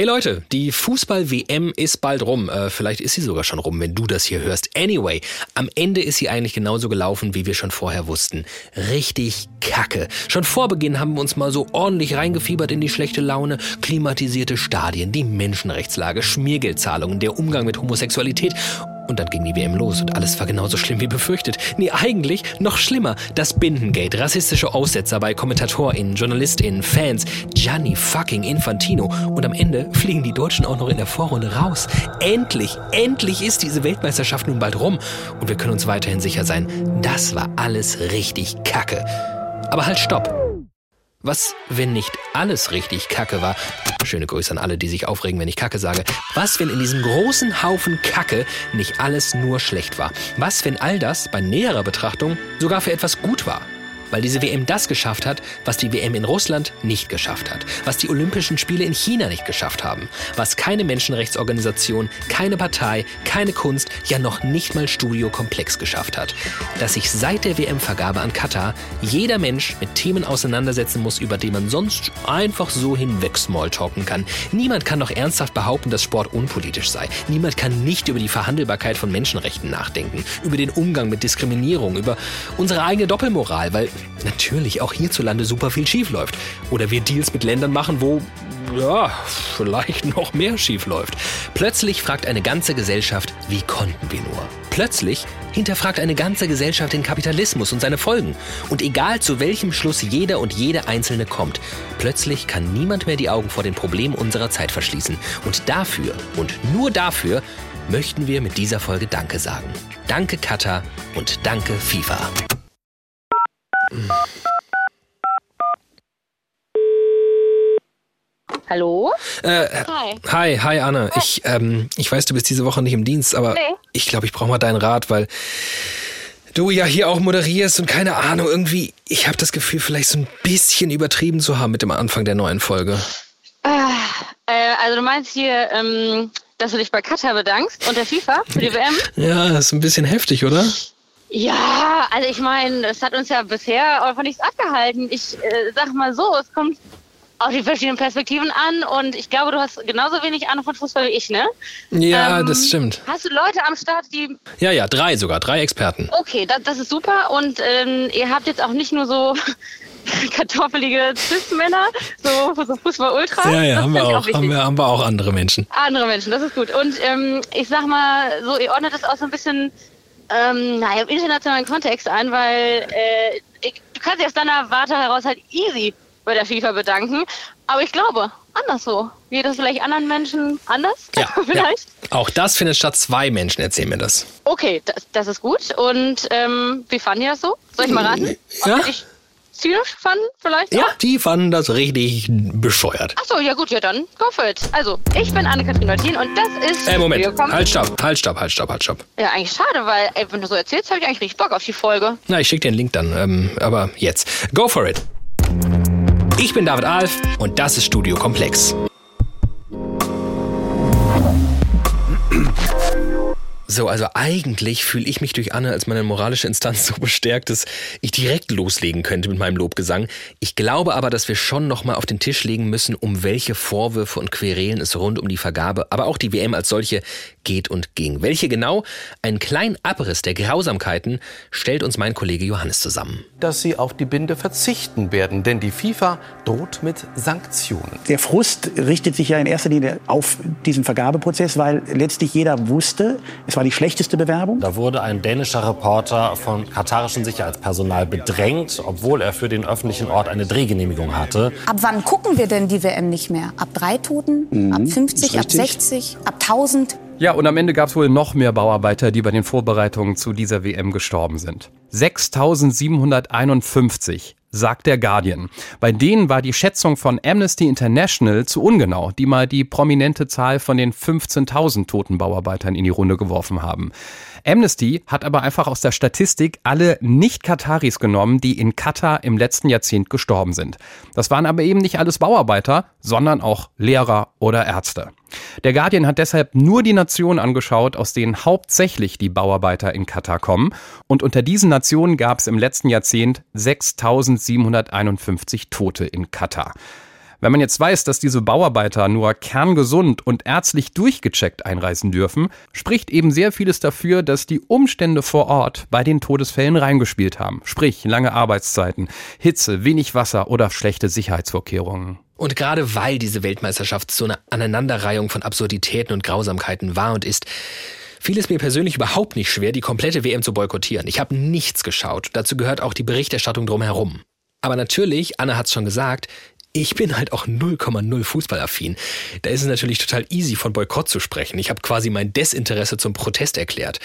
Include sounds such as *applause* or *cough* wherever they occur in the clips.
Hey Leute, die Fußball-WM ist bald rum. Äh, vielleicht ist sie sogar schon rum, wenn du das hier hörst. Anyway, am Ende ist sie eigentlich genauso gelaufen, wie wir schon vorher wussten. Richtig kacke. Schon vor Beginn haben wir uns mal so ordentlich reingefiebert in die schlechte Laune, klimatisierte Stadien, die Menschenrechtslage, Schmiergeldzahlungen, der Umgang mit Homosexualität und dann ging die WM los und alles war genauso schlimm wie befürchtet. Nee, eigentlich noch schlimmer. Das Bindengate, rassistische Aussetzer bei KommentatorInnen, JournalistInnen, Fans, Gianni fucking Infantino. Und am Ende fliegen die Deutschen auch noch in der Vorrunde raus. Endlich, endlich ist diese Weltmeisterschaft nun bald rum. Und wir können uns weiterhin sicher sein, das war alles richtig kacke. Aber halt, stopp. Was, wenn nicht alles richtig Kacke war? Schöne Grüße an alle, die sich aufregen, wenn ich Kacke sage. Was, wenn in diesem großen Haufen Kacke nicht alles nur schlecht war? Was, wenn all das bei näherer Betrachtung sogar für etwas gut war? Weil diese WM das geschafft hat, was die WM in Russland nicht geschafft hat, was die Olympischen Spiele in China nicht geschafft haben, was keine Menschenrechtsorganisation, keine Partei, keine Kunst, ja noch nicht mal Studio Komplex geschafft hat. Dass sich seit der WM-Vergabe an Katar jeder Mensch mit Themen auseinandersetzen muss, über die man sonst einfach so hinweg smalltalken kann. Niemand kann doch ernsthaft behaupten, dass Sport unpolitisch sei. Niemand kann nicht über die Verhandelbarkeit von Menschenrechten nachdenken, über den Umgang mit Diskriminierung, über unsere eigene Doppelmoral, weil natürlich auch hierzulande super viel schief läuft. Oder wir Deals mit Ländern machen, wo ja, vielleicht noch mehr schief läuft. Plötzlich fragt eine ganze Gesellschaft, wie konnten wir nur? Plötzlich hinterfragt eine ganze Gesellschaft den Kapitalismus und seine Folgen. Und egal zu welchem Schluss jeder und jede Einzelne kommt, plötzlich kann niemand mehr die Augen vor den Problemen unserer Zeit verschließen. Und dafür und nur dafür möchten wir mit dieser Folge Danke sagen. Danke Katar und danke FIFA. Hallo? Äh, hi. Hi, hi Anne. Hi. Ich, ähm, ich weiß, du bist diese Woche nicht im Dienst, aber nee. ich glaube, ich brauche mal deinen Rat, weil du ja hier auch moderierst und keine Ahnung, irgendwie, ich habe das Gefühl, vielleicht so ein bisschen übertrieben zu haben mit dem Anfang der neuen Folge. Ah, äh, also du meinst hier, ähm, dass du dich bei Katar bedankst und der FIFA für die WM? Ja, das ist ein bisschen heftig, oder? Ja, also ich meine, es hat uns ja bisher einfach nichts abgehalten. Ich äh, sag mal so, es kommt auf die verschiedenen Perspektiven an und ich glaube, du hast genauso wenig Ahnung von Fußball wie ich, ne? Ja, ähm, das stimmt. Hast du Leute am Start, die. Ja, ja, drei sogar, drei Experten. Okay, das, das ist super und ähm, ihr habt jetzt auch nicht nur so *laughs* kartoffelige Cis-Männer, so, so Fußball-Ultras. Ja, ja, haben wir auch, auch haben, wir, haben wir auch andere Menschen. Andere Menschen, das ist gut. Und ähm, ich sag mal, so, ihr ordnet das auch so ein bisschen ähm, naja, im internationalen Kontext ein, weil äh, ich, du kannst dich aus deiner Warte heraus halt easy bei der FIFA bedanken. Aber ich glaube, anders so. Geht das vielleicht anderen Menschen anders? Ja, *laughs* vielleicht? Ja. Auch das findet statt. Zwei Menschen erzählen mir das. Okay, das, das ist gut. Und ähm, wie fanden die das so? Soll ich mal raten? Ja. Ich zynisch fanden vielleicht? Ja, auch? die fanden das richtig bescheuert. Achso, ja gut, ja dann, go for it. Also, ich bin Anne-Kathrin Martin und das ist... Äh, Moment, halt, stopp, halt, stopp, halt, stopp, halt, stopp. Ja, eigentlich schade, weil, ey, wenn du so erzählst, habe ich eigentlich richtig Bock auf die Folge. Na, ich schicke dir den Link dann, ähm, aber jetzt. Go for it. Ich bin David Alf und das ist Studio Komplex. So, also eigentlich fühle ich mich durch Anne als meine moralische Instanz *laughs* so bestärkt, dass ich direkt loslegen könnte mit meinem Lobgesang. Ich glaube aber, dass wir schon nochmal auf den Tisch legen müssen, um welche Vorwürfe und Querelen es rund um die Vergabe, aber auch die WM als solche geht und ging. Welche genau? Einen kleinen Abriss der Grausamkeiten stellt uns mein Kollege Johannes zusammen. Dass sie auf die Binde verzichten werden, denn die FIFA droht mit Sanktionen. Der Frust richtet sich ja in erster Linie auf diesen Vergabeprozess, weil letztlich jeder wusste, es war die schlechteste Bewerbung. Da wurde ein dänischer Reporter von katarischen Sicherheitspersonal bedrängt, obwohl er für den öffentlichen Ort eine Drehgenehmigung hatte. Ab wann gucken wir denn die WM nicht mehr? Ab drei Toten? Mhm, ab 50? Ab 60? Ab 1000? Ja, und am Ende gab es wohl noch mehr Bauarbeiter, die bei den Vorbereitungen zu dieser WM gestorben sind. 6751 sagt der Guardian. Bei denen war die Schätzung von Amnesty International zu ungenau, die mal die prominente Zahl von den 15.000 toten Bauarbeitern in die Runde geworfen haben. Amnesty hat aber einfach aus der Statistik alle Nicht-Kataris genommen, die in Katar im letzten Jahrzehnt gestorben sind. Das waren aber eben nicht alles Bauarbeiter, sondern auch Lehrer oder Ärzte. Der Guardian hat deshalb nur die Nationen angeschaut, aus denen hauptsächlich die Bauarbeiter in Katar kommen. Und unter diesen Nationen gab es im letzten Jahrzehnt 6.751 Tote in Katar. Wenn man jetzt weiß, dass diese Bauarbeiter nur kerngesund und ärztlich durchgecheckt einreisen dürfen, spricht eben sehr vieles dafür, dass die Umstände vor Ort bei den Todesfällen reingespielt haben. Sprich, lange Arbeitszeiten, Hitze, wenig Wasser oder schlechte Sicherheitsvorkehrungen. Und gerade weil diese Weltmeisterschaft so eine Aneinanderreihung von Absurditäten und Grausamkeiten war und ist, fiel es mir persönlich überhaupt nicht schwer, die komplette WM zu boykottieren. Ich habe nichts geschaut. Dazu gehört auch die Berichterstattung drumherum. Aber natürlich, Anna hat's schon gesagt, ich bin halt auch 0,0 fußballaffin. Da ist es natürlich total easy, von Boykott zu sprechen. Ich habe quasi mein Desinteresse zum Protest erklärt.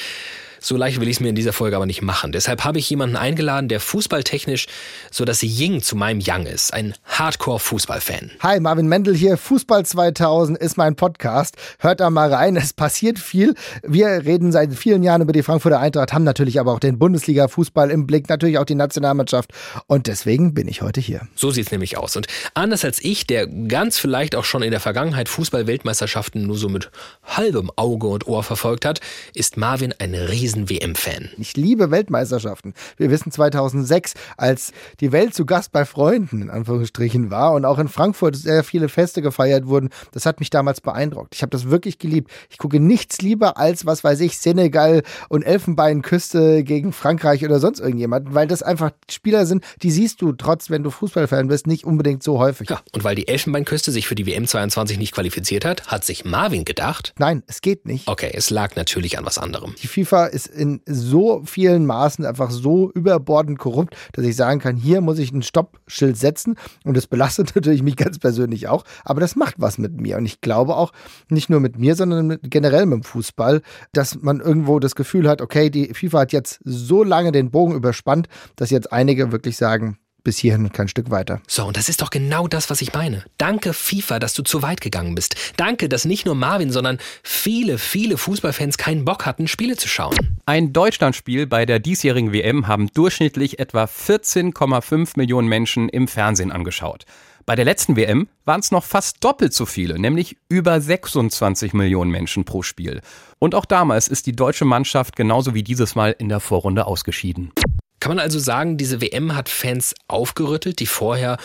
So leicht will ich es mir in dieser Folge aber nicht machen. Deshalb habe ich jemanden eingeladen, der fußballtechnisch so das Ying zu meinem Yang ist. Ein Hardcore-Fußballfan. Hi, Marvin Mendel hier. Fußball 2000 ist mein Podcast. Hört da mal rein. *laughs* Es passiert viel. Wir reden seit vielen Jahren über die Frankfurter Eintracht, haben natürlich aber auch den Bundesliga-Fußball im Blick, natürlich auch die Nationalmannschaft. Und deswegen bin ich heute hier. So sieht es nämlich aus. Und anders als ich, der ganz vielleicht auch schon in der Vergangenheit Fußball-Weltmeisterschaften nur so mit halbem Auge und Ohr verfolgt hat, ist Marvin ein riesen riesen WM-Fan. Ich liebe Weltmeisterschaften. Wir wissen 2006, als die Welt zu Gast bei Freunden in Anführungsstrichen war und auch in Frankfurt sehr viele Feste gefeiert wurden. Das hat mich damals beeindruckt. Ich habe das wirklich geliebt. Ich gucke nichts lieber als, was weiß ich, Senegal und Elfenbeinküste gegen Frankreich oder sonst irgendjemanden, weil das einfach Spieler sind, die siehst du trotz, wenn du Fußballfan bist, nicht unbedingt so häufig. Ja, und weil die Elfenbeinküste sich für die WM 22 nicht qualifiziert hat, hat sich Marvin gedacht. Nein, es geht nicht. Okay, es lag natürlich an was anderem. Die FIFA ist in so vielen Maßen einfach so überbordend korrupt, dass ich sagen kann, hier muss ich ein Stoppschild setzen. Und das belastet *laughs* natürlich mich ganz persönlich auch. Aber das macht was mit mir. Und ich glaube auch nicht nur mit mir, sondern mit, generell mit dem Fußball, dass man irgendwo das Gefühl hat, okay, die FIFA hat jetzt so lange den Bogen überspannt, dass jetzt einige wirklich sagen, bis hierhin und kein Stück weiter. So, und das ist doch genau das, was ich meine. Danke FIFA, dass du zu weit gegangen bist. Danke, dass nicht nur Marvin, sondern viele, viele Fußballfans keinen Bock hatten, Spiele zu schauen. Ein Deutschlandspiel bei der diesjährigen WM haben durchschnittlich etwa 14,5 Millionen Menschen im Fernsehen angeschaut. Bei der letzten WM waren es noch fast doppelt so viele, nämlich über 26 Millionen Menschen pro Spiel. Und auch damals ist die deutsche Mannschaft genauso wie dieses Mal in der Vorrunde ausgeschieden. Kann man also sagen, diese WM hat Fans aufgerüttelt, die vorher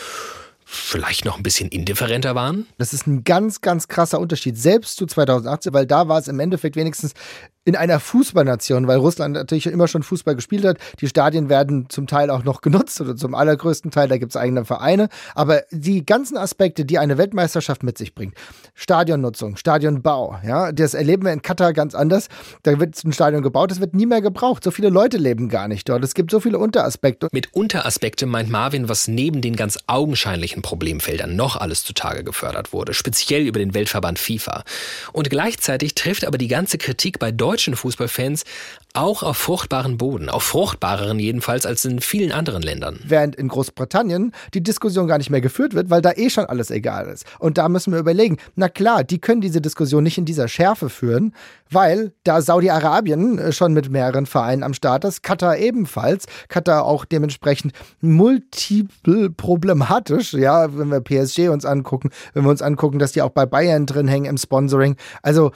vielleicht noch ein bisschen indifferenter waren? Das ist ein ganz, ganz krasser Unterschied, selbst zu 2018, weil da war es im Endeffekt wenigstens in einer Fußballnation, weil Russland natürlich immer schon Fußball gespielt hat. Die Stadien werden zum Teil auch noch genutzt oder zum allergrößten Teil, da gibt es eigene Vereine. Aber die ganzen Aspekte, die eine Weltmeisterschaft mit sich bringt, Stadionnutzung, Stadionbau, ja, das erleben wir in Katar ganz anders. Da wird ein Stadion gebaut, das wird nie mehr gebraucht. So viele Leute leben gar nicht dort. Es gibt so viele Unteraspekte. Mit Unteraspekte meint Marvin, was neben den ganz augenscheinlichen Problemfeldern noch alles zutage gefördert wurde, speziell über den Weltverband FIFA. Und gleichzeitig trifft aber die ganze Kritik bei Deutschland deutschen Fußballfans auch auf fruchtbaren Boden, auf fruchtbareren jedenfalls als in vielen anderen Ländern. Während in Großbritannien die Diskussion gar nicht mehr geführt wird, weil da eh schon alles egal ist. Und da müssen wir überlegen, na klar, die können diese Diskussion nicht in dieser Schärfe führen, weil da Saudi-Arabien äh, schon mit mehreren Vereinen am Start ist, Katar ebenfalls, Katar auch dementsprechend multiple problematisch, ja, wenn wir PSG uns angucken, wenn wir uns angucken, dass die auch bei Bayern drin hängen im Sponsoring. Also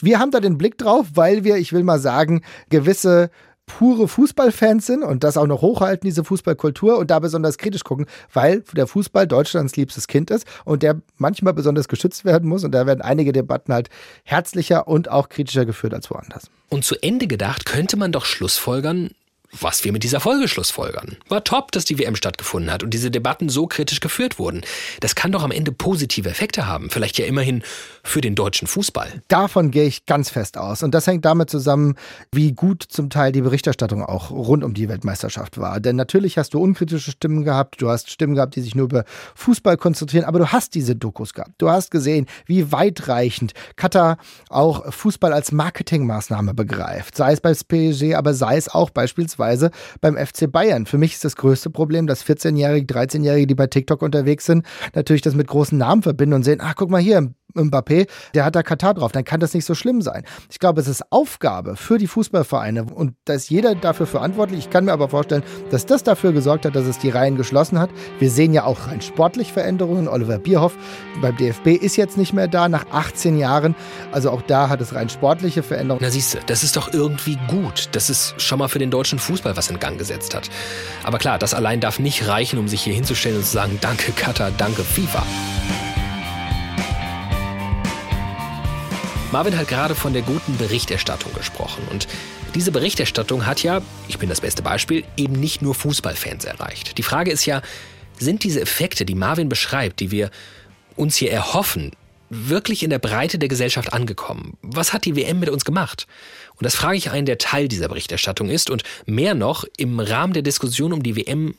wir haben da den Blick drauf, weil wir, ich will mal sagen, gewisse pure Fußballfans sind und das auch noch hochhalten, diese Fußballkultur und da besonders kritisch gucken, weil der Fußball Deutschlands liebstes Kind ist und der manchmal besonders geschützt werden muss und da werden einige Debatten halt herzlicher und auch kritischer geführt als woanders. Und zu Ende gedacht könnte man doch Schlussfolgern, was wir mit dieser Folge schlussfolgern. War top, dass die WM stattgefunden hat und diese Debatten so kritisch geführt wurden. Das kann doch am Ende positive Effekte haben. Vielleicht ja immerhin für den deutschen Fußball. Davon gehe ich ganz fest aus. Und das hängt damit zusammen, wie gut zum Teil die Berichterstattung auch rund um die Weltmeisterschaft war. Denn natürlich hast du unkritische Stimmen gehabt, du hast Stimmen gehabt, die sich nur über Fußball konzentrieren, aber du hast diese Dokus gehabt. Du hast gesehen, wie weitreichend Katar auch Fußball als Marketingmaßnahme begreift. Sei es bei PSG, aber sei es auch beispielsweise beispielsweise beim FC Bayern. Für mich ist das größte Problem, dass 14-Jährige, 13-Jährige, die bei TikTok unterwegs sind, natürlich das mit großen Namen verbinden und sehen, ach, guck mal hier, Mbappé, der hat da Katar drauf, dann kann das nicht so schlimm sein. Ich glaube, es ist Aufgabe für die Fußballvereine und da ist jeder dafür verantwortlich. Ich kann mir aber vorstellen, dass das dafür gesorgt hat, dass es die Reihen geschlossen hat. Wir sehen ja auch rein sportlich Veränderungen. Oliver Bierhoff beim DFB ist jetzt nicht mehr da nach 18 Jahren. Also auch da hat es rein sportliche Veränderungen. Na siehst du, das ist doch irgendwie gut. Das ist schon mal für den deutschen Fußball Fußball was in Gang gesetzt hat. Aber klar, das allein darf nicht reichen, um sich hier hinzustellen und zu sagen, danke Katar, danke FIFA. Marvin hat gerade von der guten Berichterstattung gesprochen. Und diese Berichterstattung hat ja, ich bin das beste Beispiel, eben nicht nur Fußballfans erreicht. Die Frage ist ja, sind diese Effekte, die Marvin beschreibt, die wir uns hier erhoffen, wirklich in der Breite der Gesellschaft angekommen? Was hat die WM mit uns gemacht? Und das frage ich einen, der Teil dieser Berichterstattung ist und mehr noch im Rahmen der Diskussion um die WM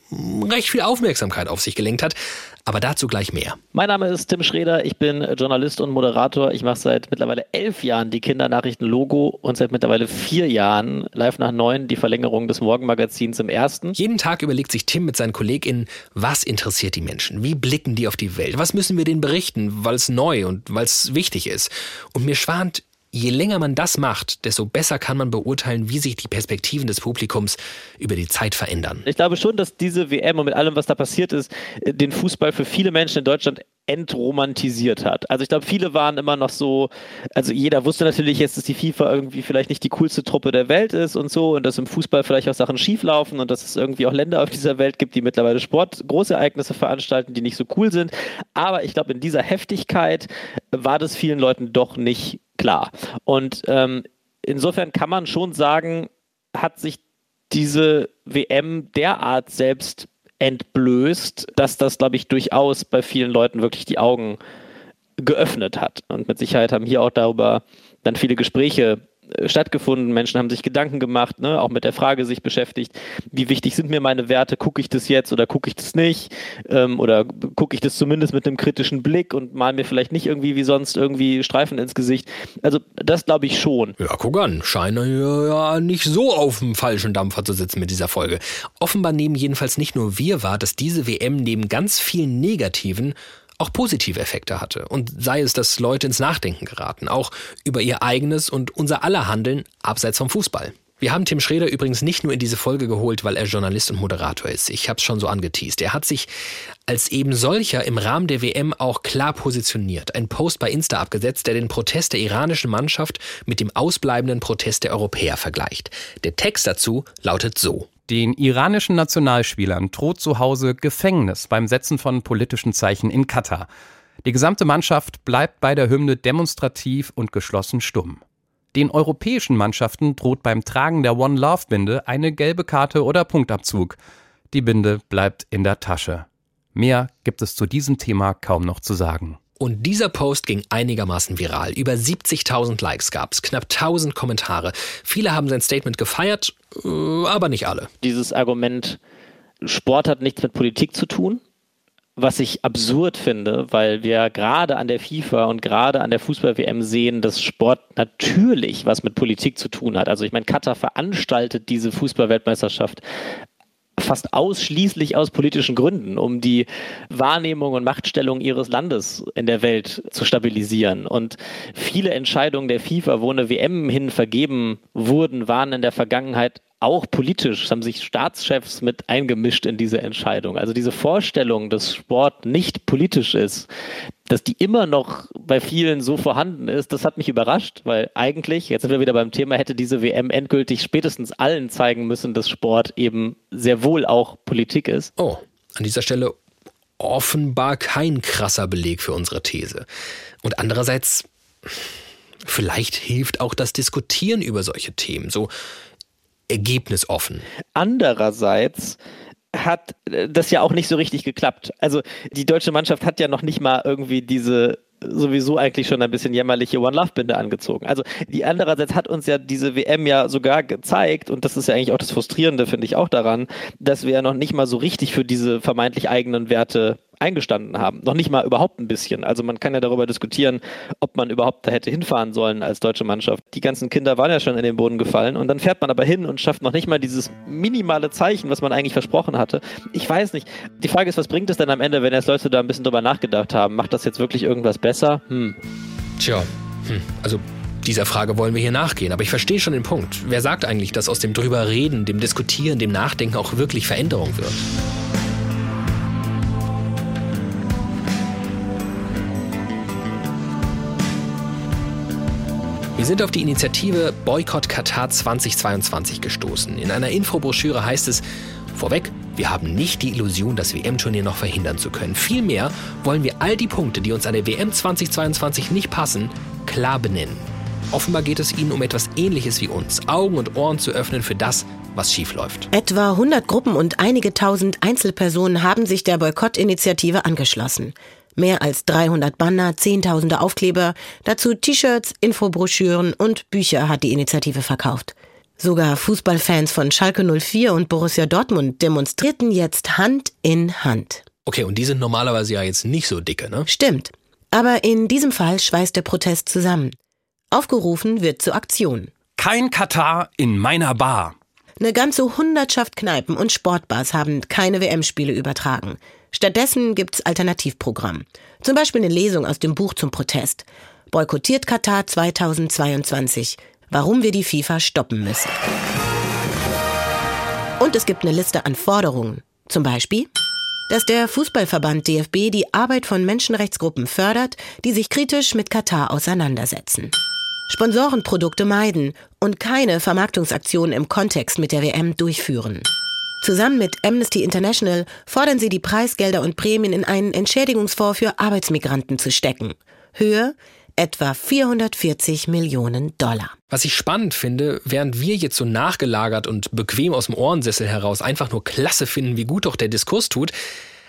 recht viel Aufmerksamkeit auf sich gelenkt hat. Aber dazu gleich mehr. Mein Name ist Tim Schreder, ich bin Journalist und Moderator. Ich mache seit mittlerweile elf Jahren die Kindernachrichten Logo und seit mittlerweile vier Jahren live nach neun die Verlängerung des Morgenmagazins im ersten. Jeden Tag überlegt sich Tim mit seinen KollegInnen, was interessiert die Menschen? Wie blicken die auf die Welt? Was müssen wir denen berichten, weil es neu und weil es wichtig ist? Und mir schwant Je länger man das macht, desto besser kann man beurteilen, wie sich die Perspektiven des Publikums über die Zeit verändern. Ich glaube schon, dass diese WM und mit allem, was da passiert ist, den Fußball für viele Menschen in Deutschland entromantisiert hat. Also ich glaube, viele waren immer noch so, also jeder wusste natürlich jetzt, dass die FIFA irgendwie vielleicht nicht die coolste Truppe der Welt ist und so und dass im Fußball vielleicht auch Sachen schieflaufen und dass es irgendwie auch Länder auf dieser Welt gibt, die mittlerweile Sport, Großereignisse veranstalten, die nicht so cool sind. Aber ich glaube, in dieser Heftigkeit war das vielen Leuten doch nicht klar. Und ähm, insofern kann man schon sagen, hat sich diese WM derart selbst entblößt, dass das, glaube ich, durchaus bei vielen Leuten wirklich die Augen geöffnet hat. Und mit Sicherheit haben hier auch darüber dann viele Gespräche stattgefunden. Menschen haben sich Gedanken gemacht, ne, auch mit der Frage sich beschäftigt, wie wichtig sind mir meine Werte, gucke ich das jetzt oder gucke ich das nicht ähm, oder gucke ich das zumindest mit einem kritischen Blick und mal mir vielleicht nicht irgendwie wie sonst irgendwie Streifen ins Gesicht. Also das glaube ich schon. Ja, guck an, scheinen ja nicht so auf dem falschen Dampfer zu sitzen mit dieser Folge. Offenbar nehmen jedenfalls nicht nur wir wahr, dass diese WM neben ganz vielen negativen auch positive Effekte hatte. Und sei es, dass Leute ins Nachdenken geraten, auch über ihr eigenes und unser aller Handeln abseits vom Fußball. Wir haben Tim Schreder übrigens nicht nur in diese Folge geholt, weil er Journalist und Moderator ist. Ich habe es schon so angeteased. Er hat sich als eben solcher im Rahmen der WM auch klar positioniert. Ein Post bei Insta abgesetzt, der den Protest der iranischen Mannschaft mit dem ausbleibenden Protest der Europäer vergleicht. Der Text dazu lautet so. Den iranischen Nationalspielern droht zu Hause Gefängnis beim Setzen von politischen Zeichen in Katar. Die gesamte Mannschaft bleibt bei der Hymne demonstrativ und geschlossen stumm. Den europäischen Mannschaften droht beim Tragen der One Love Binde eine gelbe Karte oder Punktabzug. Die Binde bleibt in der Tasche. Mehr gibt es zu diesem Thema kaum noch zu sagen. Und dieser Post ging einigermaßen viral. Über 70.000 Likes gab es, knapp 1000 Kommentare. Viele haben sein Statement gefeiert, äh, aber nicht alle. Dieses Argument, Sport hat nichts mit Politik zu tun, was ich absurd finde, weil wir gerade an der FIFA und gerade an der Fußball-WM sehen, dass Sport natürlich was mit Politik zu tun hat. Also ich meine, Katar veranstaltet diese Fußball-Weltmeisterschaft fast ausschließlich aus politischen Gründen, um die Wahrnehmung und Machtstellung ihres Landes in der Welt zu stabilisieren. Und viele Entscheidungen der FIFA, wo eine WM hin vergeben wurden, waren in der Vergangenheit auch politisch, haben sich Staatschefs mit eingemischt in diese Entscheidung. Also diese Vorstellung, dass Sport nicht politisch ist, dass die immer noch bei vielen so vorhanden ist, das hat mich überrascht, weil eigentlich, jetzt sind wir wieder beim Thema, hätte diese WM endgültig spätestens allen zeigen müssen, dass Sport eben sehr wohl auch Politik ist. Oh, an dieser Stelle offenbar kein krasser Beleg für unsere These. Und andererseits, vielleicht hilft auch das Diskutieren über solche Themen, so ergebnisoffen. Andererseits hat das ja auch nicht so richtig geklappt. Also die deutsche Mannschaft hat ja noch nicht mal irgendwie diese sowieso eigentlich schon ein bisschen jämmerliche One Love Binde angezogen. Also die andererseits hat uns ja diese WM ja sogar gezeigt und das ist ja eigentlich auch das frustrierende finde ich auch daran, dass wir ja noch nicht mal so richtig für diese vermeintlich eigenen Werte eingestanden haben. Noch nicht mal überhaupt ein bisschen. Also man kann ja darüber diskutieren, ob man überhaupt da hätte hinfahren sollen als deutsche Mannschaft. Die ganzen Kinder waren ja schon in den Boden gefallen und dann fährt man aber hin und schafft noch nicht mal dieses minimale Zeichen, was man eigentlich versprochen hatte. Ich weiß nicht. Die Frage ist, was bringt es denn am Ende, wenn jetzt Leute da ein bisschen drüber nachgedacht haben? Macht das jetzt wirklich irgendwas besser? Hm. Tja, hm. also dieser Frage wollen wir hier nachgehen, aber ich verstehe schon den Punkt. Wer sagt eigentlich, dass aus dem drüber reden, dem Diskutieren, dem Nachdenken auch wirklich Veränderung wird? Wir sind auf die Initiative Boykott Katar 2022 gestoßen. In einer Infobroschüre heißt es, vorweg, wir haben nicht die Illusion, das WM-Turnier noch verhindern zu können. Vielmehr wollen wir all die Punkte, die uns an der WM 2022 nicht passen, klar benennen. Offenbar geht es ihnen um etwas Ähnliches wie uns, Augen und Ohren zu öffnen für das, was schiefläuft. Etwa 100 Gruppen und einige tausend Einzelpersonen haben sich der Boykott-Initiative angeschlossen. Mehr als 300 Banner, Zehntausende Aufkleber, dazu T-Shirts, Infobroschüren und Bücher hat die Initiative verkauft. Sogar Fußballfans von Schalke 04 und Borussia Dortmund demonstrierten jetzt Hand in Hand. Okay, und die sind normalerweise ja jetzt nicht so dicke, ne? Stimmt. Aber in diesem Fall schweißt der Protest zusammen. Aufgerufen wird zur Aktion. Kein Katar in meiner Bar. Eine ganze Hundertschaft Kneipen und Sportbars haben keine WM-Spiele übertragen. Stattdessen gibt's Alternativprogramm. Zum Beispiel eine Lesung aus dem Buch zum Protest. Boykottiert Katar 2022. Warum wir die FIFA stoppen müssen. Und es gibt eine Liste an Forderungen. Zum Beispiel, dass der Fußballverband DFB die Arbeit von Menschenrechtsgruppen fördert, die sich kritisch mit Katar auseinandersetzen. Sponsorenprodukte meiden und keine Vermarktungsaktionen im Kontext mit der WM durchführen. Zusammen mit Amnesty International fordern sie die Preisgelder und Prämien in einen Entschädigungsfonds für Arbeitsmigranten zu stecken. Höhe etwa 440 Millionen Dollar. Was ich spannend finde, während wir jetzt so nachgelagert und bequem aus dem Ohrensessel heraus einfach nur klasse finden, wie gut doch der Diskurs tut,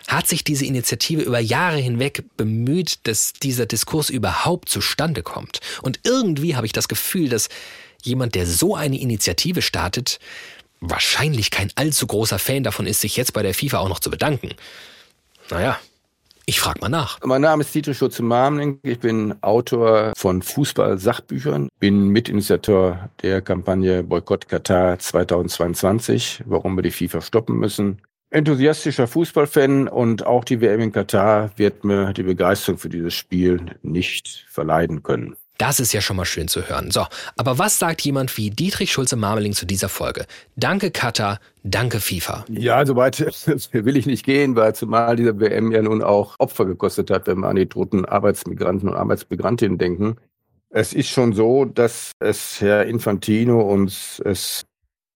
hat sich diese Initiative über Jahre hinweg bemüht, dass dieser Diskurs überhaupt zustande kommt. Und irgendwie habe ich das Gefühl, dass jemand, der so eine Initiative startet, wahrscheinlich kein allzu großer Fan davon ist, sich jetzt bei der FIFA auch noch zu bedanken. Naja, ich frage mal nach. Mein Name ist Dietrich Schutze-Marmling. Ich bin Autor von Fußball-Sachbüchern, bin Mitinitiator der Kampagne Boykott Katar 2022, warum wir die FIFA stoppen müssen. Enthusiastischer Fußballfan und auch die WM in Katar wird mir die Begeisterung für dieses Spiel nicht verleiden können. Das ist ja schon mal schön zu hören. So, aber was sagt jemand wie Dietrich Schulze-Marmeling zu dieser Folge? Danke Katar, danke FIFA. Ja, soweit *laughs* will ich nicht gehen, weil zumal diese WM ja nun auch Opfer gekostet hat, wenn wir an die toten Arbeitsmigranten und Arbeitsmigrantinnen denken. Es ist schon so, dass es Herr Infantino uns es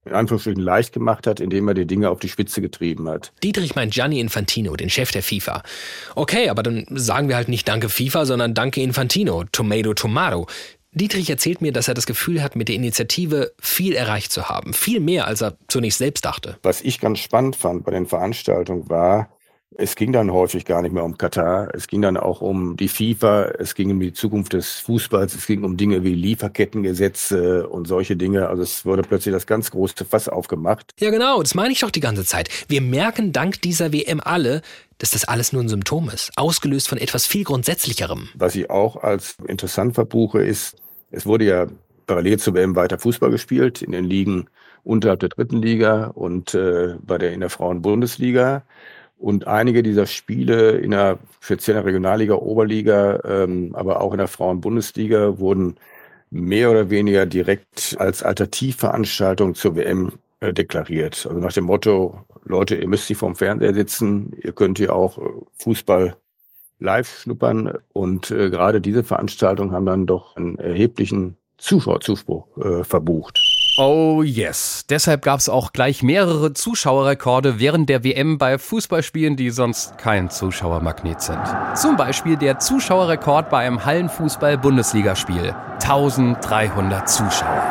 in Anführungsstrichen leicht gemacht hat, indem er die Dinge auf die Spitze getrieben hat. Dietrich meint Gianni Infantino, den Chef der FIFA. Okay, aber dann sagen wir halt nicht Danke FIFA, sondern Danke Infantino, Tomato Tomato. Dietrich erzählt mir, dass er das Gefühl hat, mit der Initiative viel erreicht zu haben. Viel mehr, als er zunächst selbst dachte. Was ich ganz spannend fand bei den Veranstaltungen war, es ging dann häufig gar nicht mehr um Katar. Es ging dann auch um die FIFA. Es ging um die Zukunft des Fußballs. Es ging um Dinge wie Lieferkettengesetze und solche Dinge. Also es wurde plötzlich das ganz große Fass aufgemacht. Ja, genau. Das meine ich doch die ganze Zeit. Wir merken dank dieser WM alle, dass das alles nur ein Symptom ist. Ausgelöst von etwas viel Grundsätzlicherem. Was ich auch als interessant verbuche, ist, es wurde ja parallel zur WM weiter Fußball gespielt in den Ligen unterhalb der dritten Liga und äh, bei der in der Frauenbundesliga. Und einige dieser Spiele in der speziell in der Regionalliga, Oberliga, ähm, aber auch in der Frauenbundesliga wurden mehr oder weniger direkt als Alternativveranstaltung zur WM äh, deklariert. Also nach dem Motto, Leute, ihr müsst hier vorm Fernseher sitzen, ihr könnt hier auch äh, Fußball live schnuppern. Und äh, gerade diese Veranstaltungen haben dann doch einen erheblichen Zuschauerzuspruch äh, verbucht. Oh yes. Deshalb gab es auch gleich mehrere Zuschauerrekorde während der WM bei Fußballspielen, die sonst kein Zuschauermagnet sind. Zum Beispiel der Zuschauerrekord bei einem Hallenfußball-Bundesligaspiel. 1300 Zuschauer.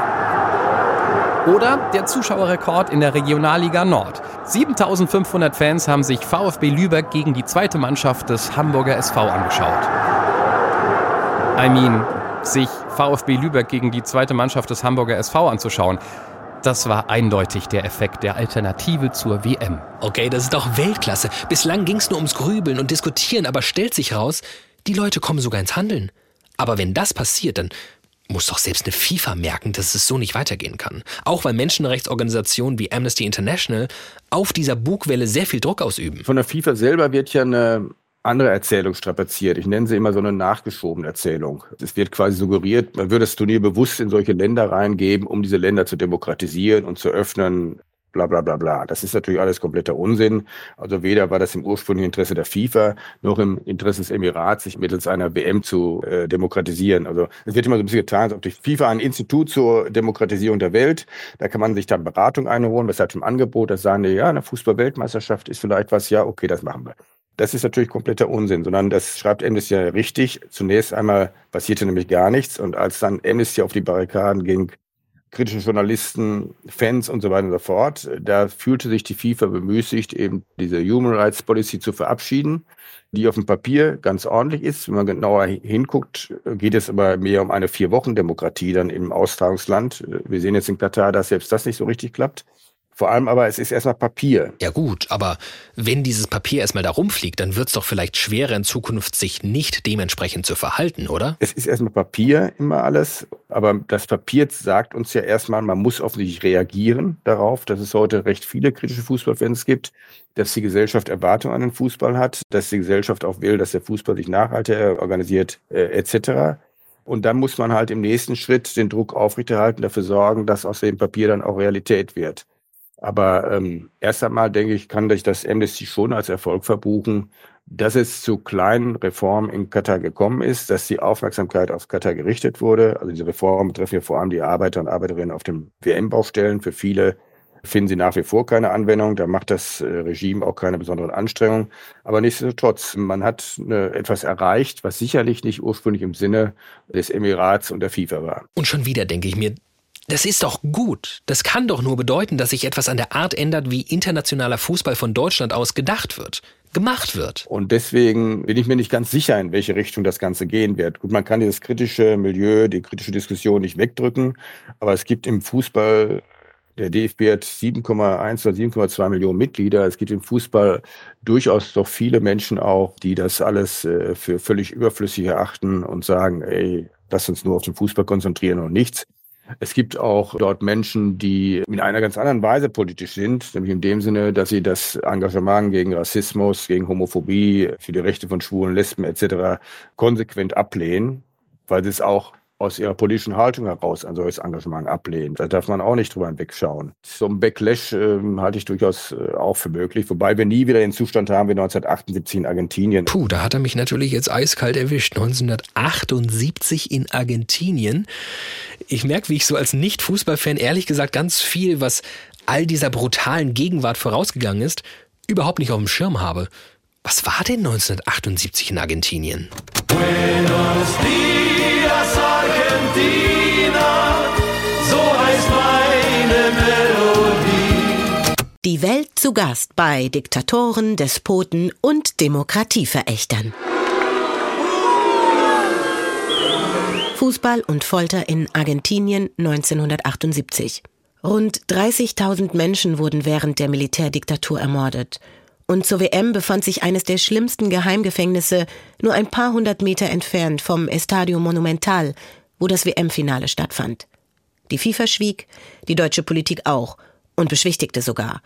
Oder der Zuschauerrekord in der Regionalliga Nord. 7500 Fans haben sich VfB Lübeck gegen die zweite Mannschaft des Hamburger SV angeschaut. I mean, sich VfB Lübeck gegen die zweite Mannschaft des Hamburger SV anzuschauen. Das war eindeutig der Effekt der Alternative zur WM. Okay, das ist doch Weltklasse. Bislang ging es nur ums Grübeln und Diskutieren, aber stellt sich raus, die Leute kommen sogar ins Handeln. Aber wenn das passiert, dann muss doch selbst eine FIFA merken, dass es so nicht weitergehen kann. Auch weil Menschenrechtsorganisationen wie Amnesty International auf dieser Bugwelle sehr viel Druck ausüben. Von der FIFA selber wird ja eine andere Erzählung strapaziert. Ich nenne sie immer so eine nachgeschobene Erzählung. Es wird quasi suggeriert, man würde das Turnier bewusst in solche Länder reingeben, um diese Länder zu demokratisieren und zu öffnen. bla bla bla bla. Das ist natürlich alles kompletter Unsinn. Also weder war das im ursprünglichen Interesse der FIFA noch im Interesse des Emirats, sich mittels einer WM zu äh, demokratisieren. Also es wird immer so ein bisschen getan, als ob durch FIFA ein Institut zur Demokratisierung der Welt, da kann man sich dann Beratung einholen, weshalb im Angebot, das sagen die, ja, eine Fußball-Weltmeisterschaft ist vielleicht was, ja, okay, das machen wir. Das ist natürlich kompletter Unsinn, sondern das schreibt Amnesty ja richtig. Zunächst einmal passierte nämlich gar nichts und als dann Amnesty auf die Barrikaden ging, kritische Journalisten, Fans und so weiter und so fort. Da fühlte sich die FIFA bemüßigt, eben diese Human Rights Policy zu verabschieden, die auf dem Papier ganz ordentlich ist. Wenn man genauer hinguckt, geht es aber mehr um eine Vier-Wochen-Demokratie dann im Austragungsland. Wir sehen jetzt in Katar, dass selbst das nicht so richtig klappt. Vor allem aber, es ist erstmal Papier. Ja gut, aber wenn dieses Papier erstmal da rumfliegt, dann wird es doch vielleicht schwerer in Zukunft, sich nicht dementsprechend zu verhalten, oder? Es ist erstmal Papier immer alles, aber das Papier sagt uns ja erstmal, man muss offensichtlich reagieren darauf, dass es heute recht viele kritische Fußballfans gibt, dass die Gesellschaft Erwartungen an den Fußball hat, dass die Gesellschaft auch will, dass der Fußball sich nachhaltig organisiert, äh, etc. Und dann muss man halt im nächsten Schritt den Druck aufrechterhalten, dafür sorgen, dass aus dem Papier dann auch Realität wird. Aber ähm, erst einmal denke ich, kann sich das Amnesty schon als Erfolg verbuchen, dass es zu kleinen Reformen in Katar gekommen ist, dass die Aufmerksamkeit auf Katar gerichtet wurde. Also diese Reformen betreffen ja vor allem die Arbeiter und Arbeiterinnen auf den WM-Baustellen. Für viele finden sie nach wie vor keine Anwendung. Da macht das äh, Regime auch keine besonderen Anstrengungen. Aber nichtsdestotrotz, man hat eine, etwas erreicht, was sicherlich nicht ursprünglich im Sinne des Emirats und der FIFA war. Und schon wieder denke ich mir, das ist doch gut. Das kann doch nur bedeuten, dass sich etwas an der Art ändert, wie internationaler Fußball von Deutschland aus gedacht wird gemacht wird. Und deswegen bin ich mir nicht ganz sicher, in welche Richtung das Ganze gehen wird. Gut, man kann dieses kritische Milieu, die kritische Diskussion nicht wegdrücken, aber es gibt im Fußball, der DFB hat 7,1 oder 7,2 Millionen Mitglieder. Es gibt im Fußball durchaus doch viele Menschen auch, die das alles äh, für völlig überflüssig erachten und sagen, ey, lass uns nur auf den Fußball konzentrieren und nichts. Es gibt auch dort Menschen, die in einer ganz anderen Weise politisch sind, nämlich in dem Sinne, dass sie das Engagement gegen Rassismus, gegen Homophobie, für die Rechte von Schwulen, Lesben etc. konsequent ablehnen, weil sie es auch aus ihrer politischen Haltung heraus ein solches Engagement ablehnen. Da darf man auch nicht drüber hinwegschauen. So ein Backlash äh, halte ich durchaus äh, auch für möglich, wobei wir nie wieder den Zustand haben wie 1978 in Argentinien. Puh, da hat er mich natürlich jetzt eiskalt erwischt. 1978 in Argentinien. Ich merke, wie ich so als Nicht-Fußballfan ehrlich gesagt ganz viel, was all dieser brutalen Gegenwart vorausgegangen ist, überhaupt nicht auf dem Schirm habe. Was war denn 1978 in Argentinien? Buenos Dias, Argentina, so heißt meine Melodie. Die Welt zu Gast bei Diktatoren, Despoten und Demokratieverächtern. Fußball und Folter in Argentinien 1978. Rund 30.000 Menschen wurden während der Militärdiktatur ermordet. Und zur WM befand sich eines der schlimmsten Geheimgefängnisse nur ein paar hundert Meter entfernt vom Estadio Monumental, wo das WM-Finale stattfand. Die FIFA schwieg, die deutsche Politik auch und beschwichtigte sogar.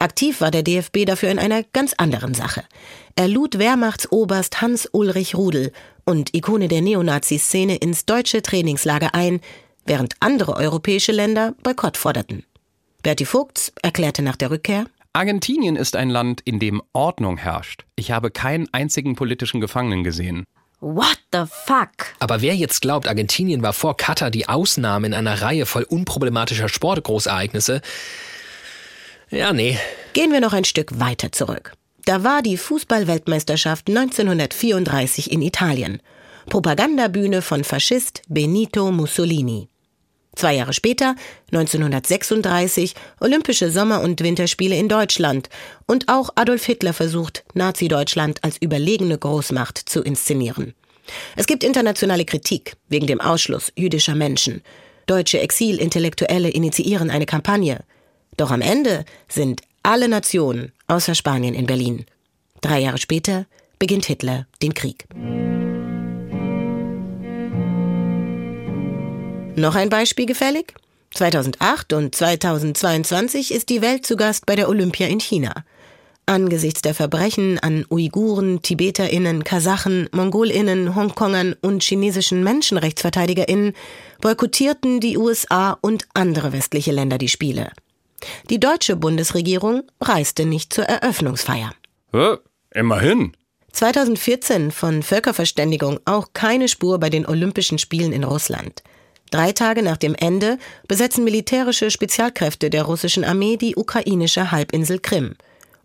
Aktiv war der DFB dafür in einer ganz anderen Sache. Er lud Wehrmachtsoberst Hans-Ulrich Rudel und Ikone der Neonazi-Szene ins deutsche Trainingslager ein, während andere europäische Länder Boykott forderten. Berti Vogts erklärte nach der Rückkehr, Argentinien ist ein Land, in dem Ordnung herrscht. Ich habe keinen einzigen politischen Gefangenen gesehen. What the fuck? Aber wer jetzt glaubt, Argentinien war vor Katar die Ausnahme in einer Reihe voll unproblematischer Sportgroßereignisse, ja, nee. Gehen wir noch ein Stück weiter zurück. Da war die Fußballweltmeisterschaft 1934 in Italien. Propagandabühne von Faschist Benito Mussolini. Zwei Jahre später, 1936, Olympische Sommer- und Winterspiele in Deutschland. Und auch Adolf Hitler versucht, Nazi-Deutschland als überlegene Großmacht zu inszenieren. Es gibt internationale Kritik wegen dem Ausschluss jüdischer Menschen. Deutsche Exilintellektuelle initiieren eine Kampagne. Doch am Ende sind alle Nationen außer Spanien in Berlin. Drei Jahre später beginnt Hitler den Krieg. Noch ein Beispiel gefällig? 2008 und 2022 ist die Welt zu Gast bei der Olympia in China. Angesichts der Verbrechen an Uiguren, TibeterInnen, Kasachen, MongolInnen, Hongkongern und chinesischen MenschenrechtsverteidigerInnen boykottierten die USA und andere westliche Länder die Spiele. Die deutsche Bundesregierung reiste nicht zur Eröffnungsfeier. Hä? Immerhin. 2014 von Völkerverständigung auch keine Spur bei den Olympischen Spielen in Russland. Drei Tage nach dem Ende besetzen militärische Spezialkräfte der russischen Armee die ukrainische Halbinsel Krim.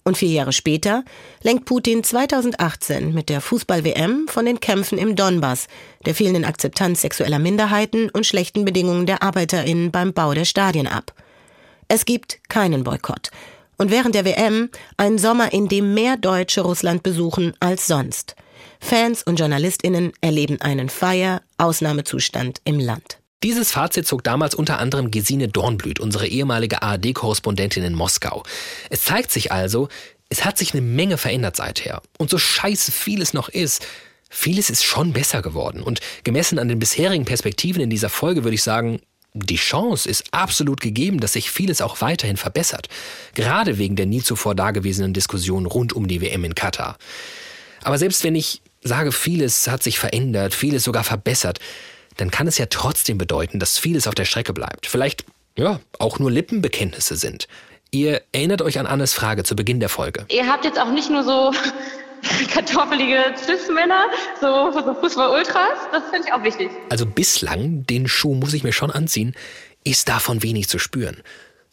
Und vier Jahre später lenkt Putin 2018 mit der Fußball-WM von den Kämpfen im Donbass, der fehlenden Akzeptanz sexueller Minderheiten und schlechten Bedingungen der ArbeiterInnen beim Bau der Stadien ab. Es gibt keinen Boykott. Und während der WM einen Sommer, in dem mehr Deutsche Russland besuchen als sonst. Fans und JournalistInnen erleben einen Feier, Ausnahmezustand im Land. Dieses Fazit zog damals unter anderem Gesine Dornblüt, unsere ehemalige ARD-Korrespondentin in Moskau. Es zeigt sich also, es hat sich eine Menge verändert seither. Und so scheiße vieles noch ist, vieles ist schon besser geworden. Und gemessen an den bisherigen Perspektiven in dieser Folge würde ich sagen, die Chance ist absolut gegeben, dass sich vieles auch weiterhin verbessert. Gerade wegen der nie zuvor dagewesenen Diskussion rund um die WM in Katar. Aber selbst wenn ich sage, vieles hat sich verändert, vieles sogar verbessert, dann kann es ja trotzdem bedeuten, dass vieles auf der Strecke bleibt. Vielleicht, ja, auch nur Lippenbekenntnisse sind. Ihr erinnert euch an Annes Frage zu Beginn der Folge. Ihr habt jetzt auch nicht nur so *laughs* kartoffelige Cis-Männer, so, so Fußball-Ultras. Das finde ich auch wichtig. Also bislang, den Schuh muss ich mir schon anziehen, ist davon wenig zu spüren.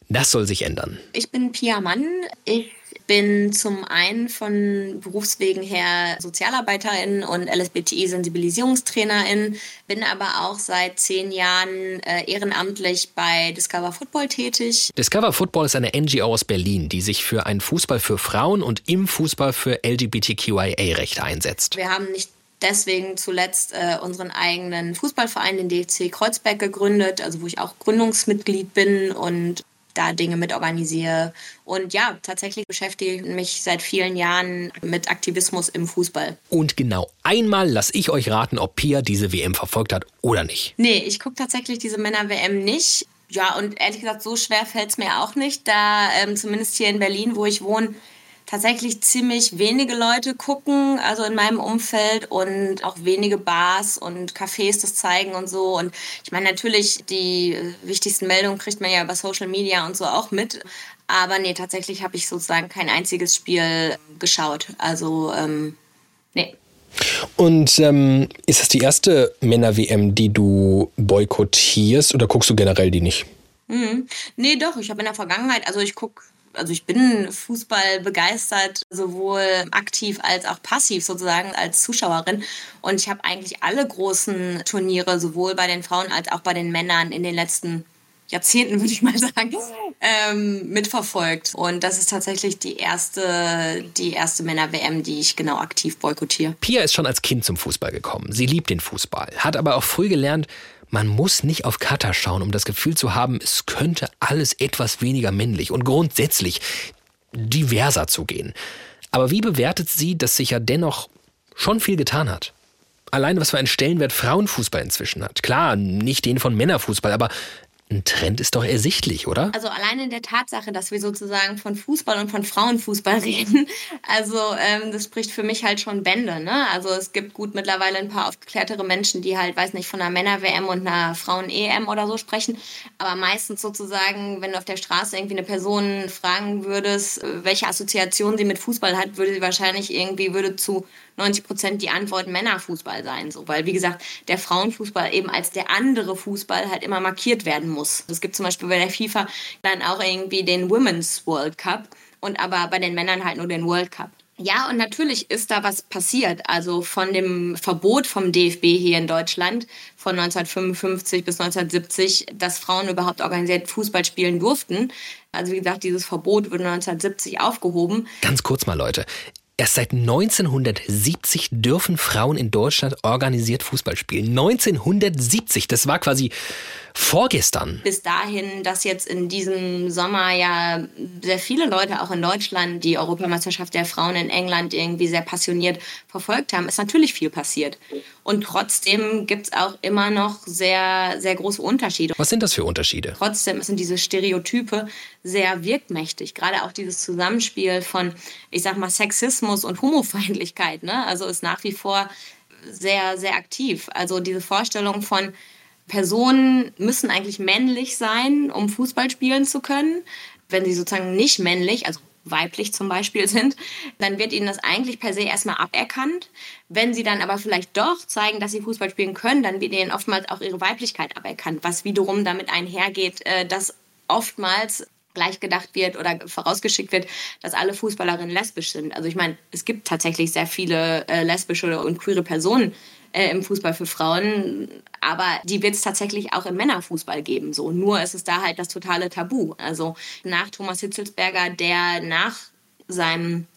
Das soll sich ändern. Ich bin Pia Mann. Ich bin zum einen von Berufswegen her Sozialarbeiterin und LSBTI-Sensibilisierungstrainerin, bin aber auch seit zehn Jahren äh, ehrenamtlich bei Discover Football tätig. Discover Football ist eine NGO aus Berlin, die sich für einen Fußball für Frauen und im Fußball für LGBTQIA-Rechte einsetzt. Wir haben nicht deswegen zuletzt äh, unseren eigenen Fußballverein, den DFC Kreuzberg, gegründet, also wo ich auch Gründungsmitglied bin und da Dinge mit organisiere. Und ja, tatsächlich beschäftige ich mich seit vielen Jahren mit Aktivismus im Fußball. Und genau einmal lasse ich euch raten, ob Pia diese WM verfolgt hat oder nicht. Nee, ich gucke tatsächlich diese Männer-WM nicht. Ja, und ehrlich gesagt, so schwer fällt es mir auch nicht, da ähm, zumindest hier in Berlin, wo ich wohne, tatsächlich ziemlich wenige Leute gucken, also in meinem Umfeld und auch wenige Bars und Cafés das zeigen und so. Und ich meine, natürlich, die wichtigsten Meldungen kriegt man ja über Social Media und so auch mit. Aber nee, tatsächlich habe ich sozusagen kein einziges Spiel geschaut. Also, ähm, nee. Und ähm, ist das die erste Männer-WM, die du boykottierst oder guckst du generell die nicht? Mhm. Nee, doch. Ich habe in der Vergangenheit, also ich gucke also ich bin Fußball begeistert, sowohl aktiv als auch passiv sozusagen als Zuschauerin. Und ich habe eigentlich alle großen Turniere, sowohl bei den Frauen als auch bei den Männern in den letzten Jahrzehnten, *laughs* würde ich mal sagen, ähm, mitverfolgt. Und das ist tatsächlich die erste, die erste Männer-WM, die ich genau aktiv boykottiere. Pia ist schon als Kind zum Fußball gekommen. Sie liebt den Fußball, hat aber auch früh gelernt, man muss nicht auf Katar schauen, um das Gefühl zu haben, es könnte alles etwas weniger männlich und grundsätzlich diverser zugehen. Aber wie bewertet sie, dass sich ja dennoch schon viel getan hat? Allein was für einen Stellenwert Frauenfußball inzwischen hat. Klar, nicht den von Männerfußball, aber ein Trend ist doch ersichtlich, oder? Also alleine der Tatsache, dass wir sozusagen von Fußball und von Frauenfußball *laughs* reden, also ähm, das spricht für mich halt schon Bände. Ne? Also es gibt gut mittlerweile ein paar aufgeklärtere Menschen, die halt, weiß nicht, von einer Männer-WM und einer Frauen-EM oder so sprechen. Aber meistens sozusagen, wenn du auf der Straße irgendwie eine Person fragen würdest, welche Assoziation sie mit Fußball hat, würde sie wahrscheinlich irgendwie, würde zu 90 Prozent die Antwort Männerfußball sein. So. Weil, wie gesagt, der Frauenfußball eben als der andere Fußball halt immer markiert werden muss. Es gibt zum Beispiel bei der FIFA dann auch irgendwie den Women's World Cup und aber bei den Männern halt nur den World Cup. Ja, und natürlich ist da was passiert. Also von dem Verbot vom DFB hier in Deutschland von 1955 bis 1970, dass Frauen überhaupt organisiert Fußball spielen durften. Also wie gesagt, dieses Verbot wurde 1970 aufgehoben. Ganz kurz mal, Leute. Erst seit 1970 dürfen Frauen in Deutschland organisiert Fußball spielen. 1970, das war quasi vorgestern. Bis dahin, dass jetzt in diesem Sommer ja sehr viele Leute auch in Deutschland die Europameisterschaft der Frauen in England irgendwie sehr passioniert verfolgt haben, ist natürlich viel passiert. Und trotzdem gibt es auch immer noch sehr, sehr große Unterschiede. Was sind das für Unterschiede? Trotzdem sind diese Stereotype sehr wirkmächtig. Gerade auch dieses Zusammenspiel von, ich sag mal, Sexismus und Homofeindlichkeit. Ne? Also ist nach wie vor sehr, sehr aktiv. Also diese Vorstellung von, Personen müssen eigentlich männlich sein, um Fußball spielen zu können. wenn sie sozusagen nicht männlich, also weiblich zum Beispiel *laughs* sind, dann wird ihnen das eigentlich per se erstmal aberkannt. Wenn sie dann aber vielleicht doch zeigen, dass sie Fußball spielen können, dann wird ihnen oftmals auch ihre Weiblichkeit aberkannt, was wiederum damit einhergeht, äh, dass oftmals gleich gedacht wird oder vorausgeschickt wird, dass alle Fußballerinnen lesbisch sind. Also ich meine, es gibt tatsächlich sehr viele äh, lesbische und queere Personen äh, im Fußball für Frauen, aber die wird es tatsächlich auch im Männerfußball geben. So nur ist es da halt das totale Tabu. Also nach Thomas Hitzelsberger, der nach seinem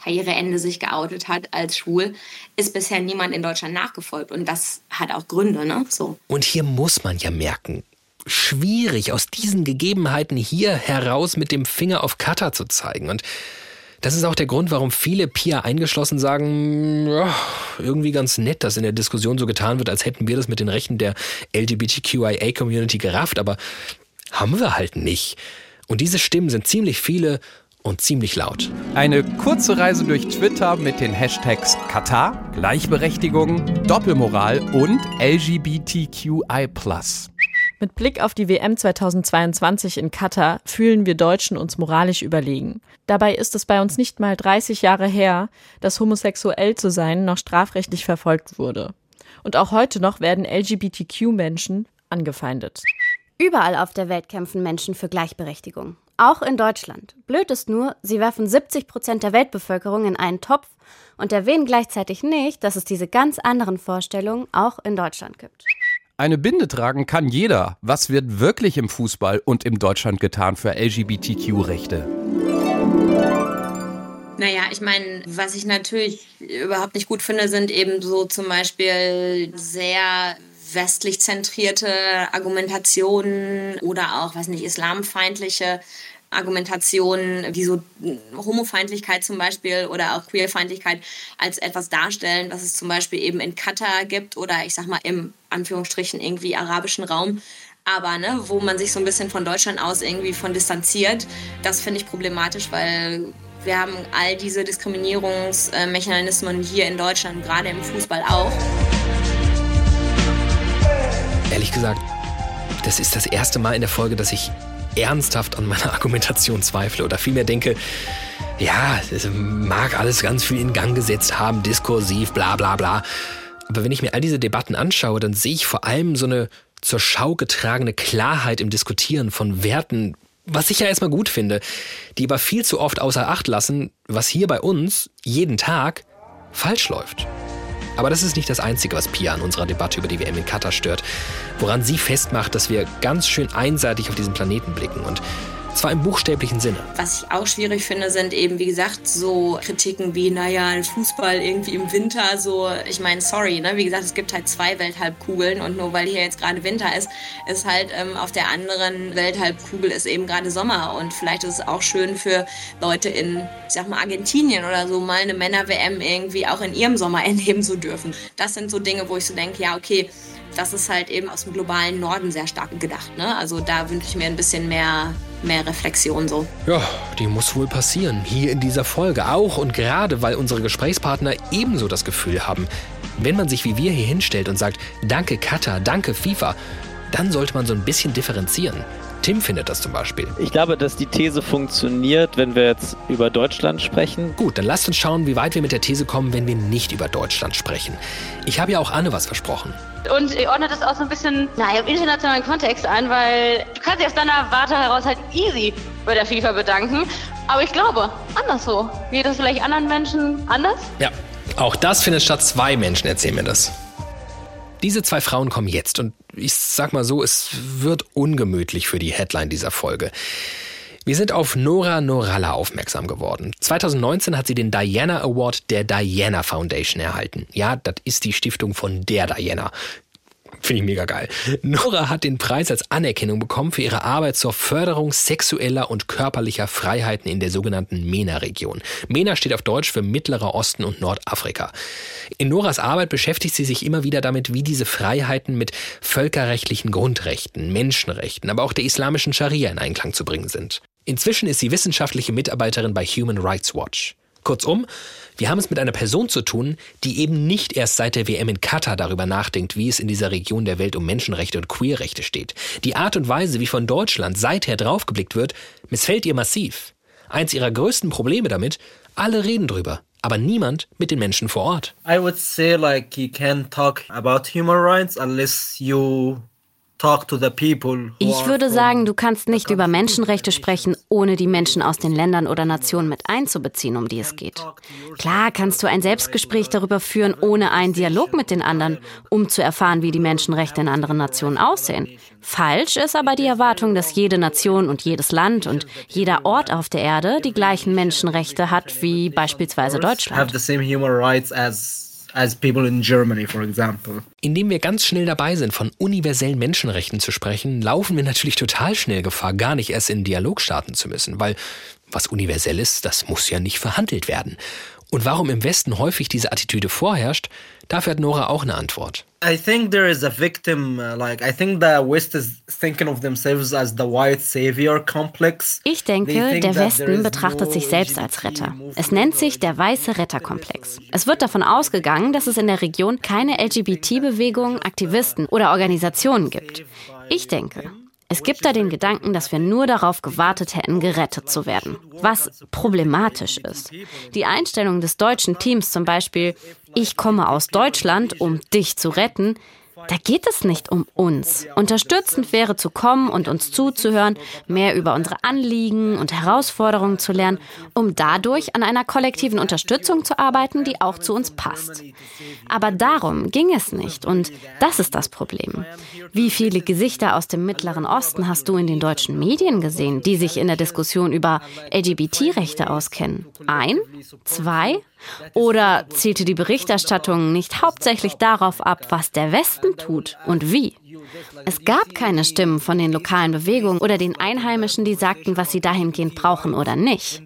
Karriereende sich geoutet hat als schwul, ist bisher niemand in Deutschland nachgefolgt. Und das hat auch Gründe, ne? So. Und hier muss man ja merken, schwierig, aus diesen Gegebenheiten hier heraus mit dem Finger auf Katar zu zeigen. Und das ist auch der Grund, warum viele Pia eingeschlossen sagen, ja, irgendwie ganz nett, dass in der Diskussion so getan wird, als hätten wir das mit den Rechten der LGBTQIA-Community gerafft, aber haben wir halt nicht. Und diese Stimmen sind ziemlich viele und ziemlich laut. Eine kurze Reise durch Twitter mit den Hashtags Katar, Gleichberechtigung, Doppelmoral und LGBTQI. Mit Blick auf die WM 2022 in Katar fühlen wir Deutschen uns moralisch überlegen. Dabei ist es bei uns nicht mal 30 Jahre her, dass homosexuell zu sein noch strafrechtlich verfolgt wurde. Und auch heute noch werden LGBTQ-Menschen angefeindet. Überall auf der Welt kämpfen Menschen für Gleichberechtigung. Auch in Deutschland. Blöd ist nur, sie werfen 70 Prozent der Weltbevölkerung in einen Topf und erwähnen gleichzeitig nicht, dass es diese ganz anderen Vorstellungen auch in Deutschland gibt. Eine Binde tragen kann jeder. Was wird wirklich im Fußball und im Deutschland getan für LGBTQ-Rechte? Naja, ich meine, was ich natürlich überhaupt nicht gut finde, sind eben so zum Beispiel sehr westlich zentrierte Argumentationen oder auch, weiß nicht, islamfeindliche Argumentationen wie so Homofeindlichkeit zum Beispiel oder auch Queerfeindlichkeit als etwas darstellen, was es zum Beispiel eben in Katar gibt oder ich sag mal im Anführungsstrichen irgendwie arabischen Raum. Aber ne, wo man sich so ein bisschen von Deutschland aus irgendwie von distanziert, das finde ich problematisch, weil wir haben all diese Diskriminierungsmechanismen hier in Deutschland, gerade im Fußball auch. Ehrlich gesagt, das ist das erste Mal in der Folge, dass ich ernsthaft an meiner *laughs* Argumentation zweifle oder vielmehr denke, ja, es mag alles ganz viel in Gang gesetzt haben, diskursiv, bla bla bla. Aber wenn ich mir all diese Debatten anschaue, dann sehe ich vor allem so eine zur Schau getragene Klarheit im Diskutieren von Werten, was ich ja erstmal gut finde, die aber viel zu oft außer Acht lassen, was hier bei uns jeden Tag falsch läuft. Aber das ist nicht das Einzige, was Pia an unserer Debatte über die WM in Katar stört. Woran sie festmacht, dass wir ganz schön einseitig auf diesen Planeten blicken. Und zwar im buchstäblichen Sinne. Was ich auch schwierig finde, sind eben, wie gesagt, so Kritiken wie, naja, Fußball irgendwie im Winter, so, ich meine, sorry, ne? wie gesagt, es gibt halt zwei Welthalbkugeln und nur weil hier jetzt gerade Winter ist, ist halt ähm, auf der anderen Welthalbkugel ist eben gerade Sommer und vielleicht ist es auch schön für Leute in, ich sag mal, Argentinien oder so, mal eine Männer-WM irgendwie auch in ihrem Sommer *laughs* erleben zu dürfen. Das sind so Dinge, wo ich so denke, ja, okay, das ist halt eben aus dem globalen Norden sehr stark gedacht. Ne? Also da wünsche ich mir ein bisschen mehr, mehr Reflexion so. Ja, die muss wohl passieren. Hier in dieser Folge auch und gerade, weil unsere Gesprächspartner ebenso das Gefühl haben, wenn man sich wie wir hier hinstellt und sagt, danke Katar, danke FIFA, dann sollte man so ein bisschen differenzieren. Tim findet das zum Beispiel. Ich glaube, dass die These funktioniert, wenn wir jetzt über Deutschland sprechen. Gut, dann lasst uns schauen, wie weit wir mit der These kommen, wenn wir nicht über Deutschland sprechen. Ich habe ja auch Anne was versprochen. Und ich ordne das auch so ein bisschen naja, im internationalen Kontext ein, weil du kannst dich aus deiner Warte heraus halt easy bei der FIFA bedanken. Aber ich glaube, anders so. Geht das vielleicht anderen Menschen anders? Ja, auch das findet statt. Zwei Menschen erzählen mir das. Diese zwei Frauen kommen jetzt und ich sag mal so, es wird ungemütlich für die Headline dieser Folge. Wir sind auf Nora Noralla aufmerksam geworden. 2019 hat sie den Diana Award der Diana Foundation erhalten. Ja, das ist die Stiftung von der Diana. Finde ich mega geil. Nora hat den Preis als Anerkennung bekommen für ihre Arbeit zur Förderung sexueller und körperlicher Freiheiten in der sogenannten MENA-Region. MENA steht auf Deutsch für Mittlerer Osten und Nordafrika. In Noras Arbeit beschäftigt sie sich immer wieder damit, wie diese Freiheiten mit völkerrechtlichen Grundrechten, Menschenrechten, aber auch der islamischen Scharia in Einklang zu bringen sind. Inzwischen ist sie wissenschaftliche Mitarbeiterin bei Human Rights Watch. Kurzum, wir haben es mit einer Person zu tun, die eben nicht erst seit der WM in Katar darüber nachdenkt, wie es in dieser Region der Welt um Menschenrechte und Queerrechte steht. Die Art und Weise, wie von Deutschland seither draufgeblickt wird, missfällt ihr massiv. Eins ihrer größten Probleme damit, alle reden drüber, aber niemand mit den Menschen vor Ort. I would say like you can't talk about human rights unless you ich würde sagen, du kannst nicht über Menschenrechte sprechen, ohne die Menschen aus den Ländern oder Nationen mit einzubeziehen, um die es geht. Klar kannst du ein Selbstgespräch darüber führen, ohne einen Dialog mit den anderen, um zu erfahren, wie die Menschenrechte in anderen Nationen aussehen. Falsch ist aber die Erwartung, dass jede Nation und jedes Land und jeder Ort auf der Erde die gleichen Menschenrechte hat wie beispielsweise Deutschland as people in Germany, for example. Indem wir ganz schnell dabei sind, von universellen Menschenrechten zu sprechen, laufen wir natürlich total schnell Gefahr, gar nicht erst in Dialog starten zu müssen, weil was universell ist, das muss ja nicht verhandelt werden. Und warum im Westen häufig diese Attitüde vorherrscht, dafür hat Nora auch eine Antwort. I think there is a victim, uh, like I think the West is thinking of themselves as the white savior complex. Ich denke, der Westen betrachtet sich selbst als Retter. Es nennt sich der weiße Retterkomplex. Es wird davon ausgegangen, dass es in der Region keine LGBT-Bewegung, Aktivisten oder Organisationen gibt. Ich denke, es gibt da den Gedanken, dass wir nur darauf gewartet hätten, gerettet zu werden, was problematisch ist. Die Einstellung des deutschen Teams zum Beispiel, ich komme aus Deutschland, um dich zu retten, da geht es nicht um uns. Unterstützend wäre zu kommen und uns zuzuhören, mehr über unsere Anliegen und Herausforderungen zu lernen, um dadurch an einer kollektiven Unterstützung zu arbeiten, die auch zu uns passt. Aber darum ging es nicht und das ist das Problem. Wie viele Gesichter aus dem Mittleren Osten hast du in den deutschen Medien gesehen, die sich in der Diskussion über LGBT-Rechte auskennen? Ein? Zwei? Oder zielte die Berichterstattung nicht hauptsächlich darauf ab, was der Westen tut und wie? Es gab keine Stimmen von den lokalen Bewegungen oder den Einheimischen, die sagten, was sie dahingehend brauchen oder nicht.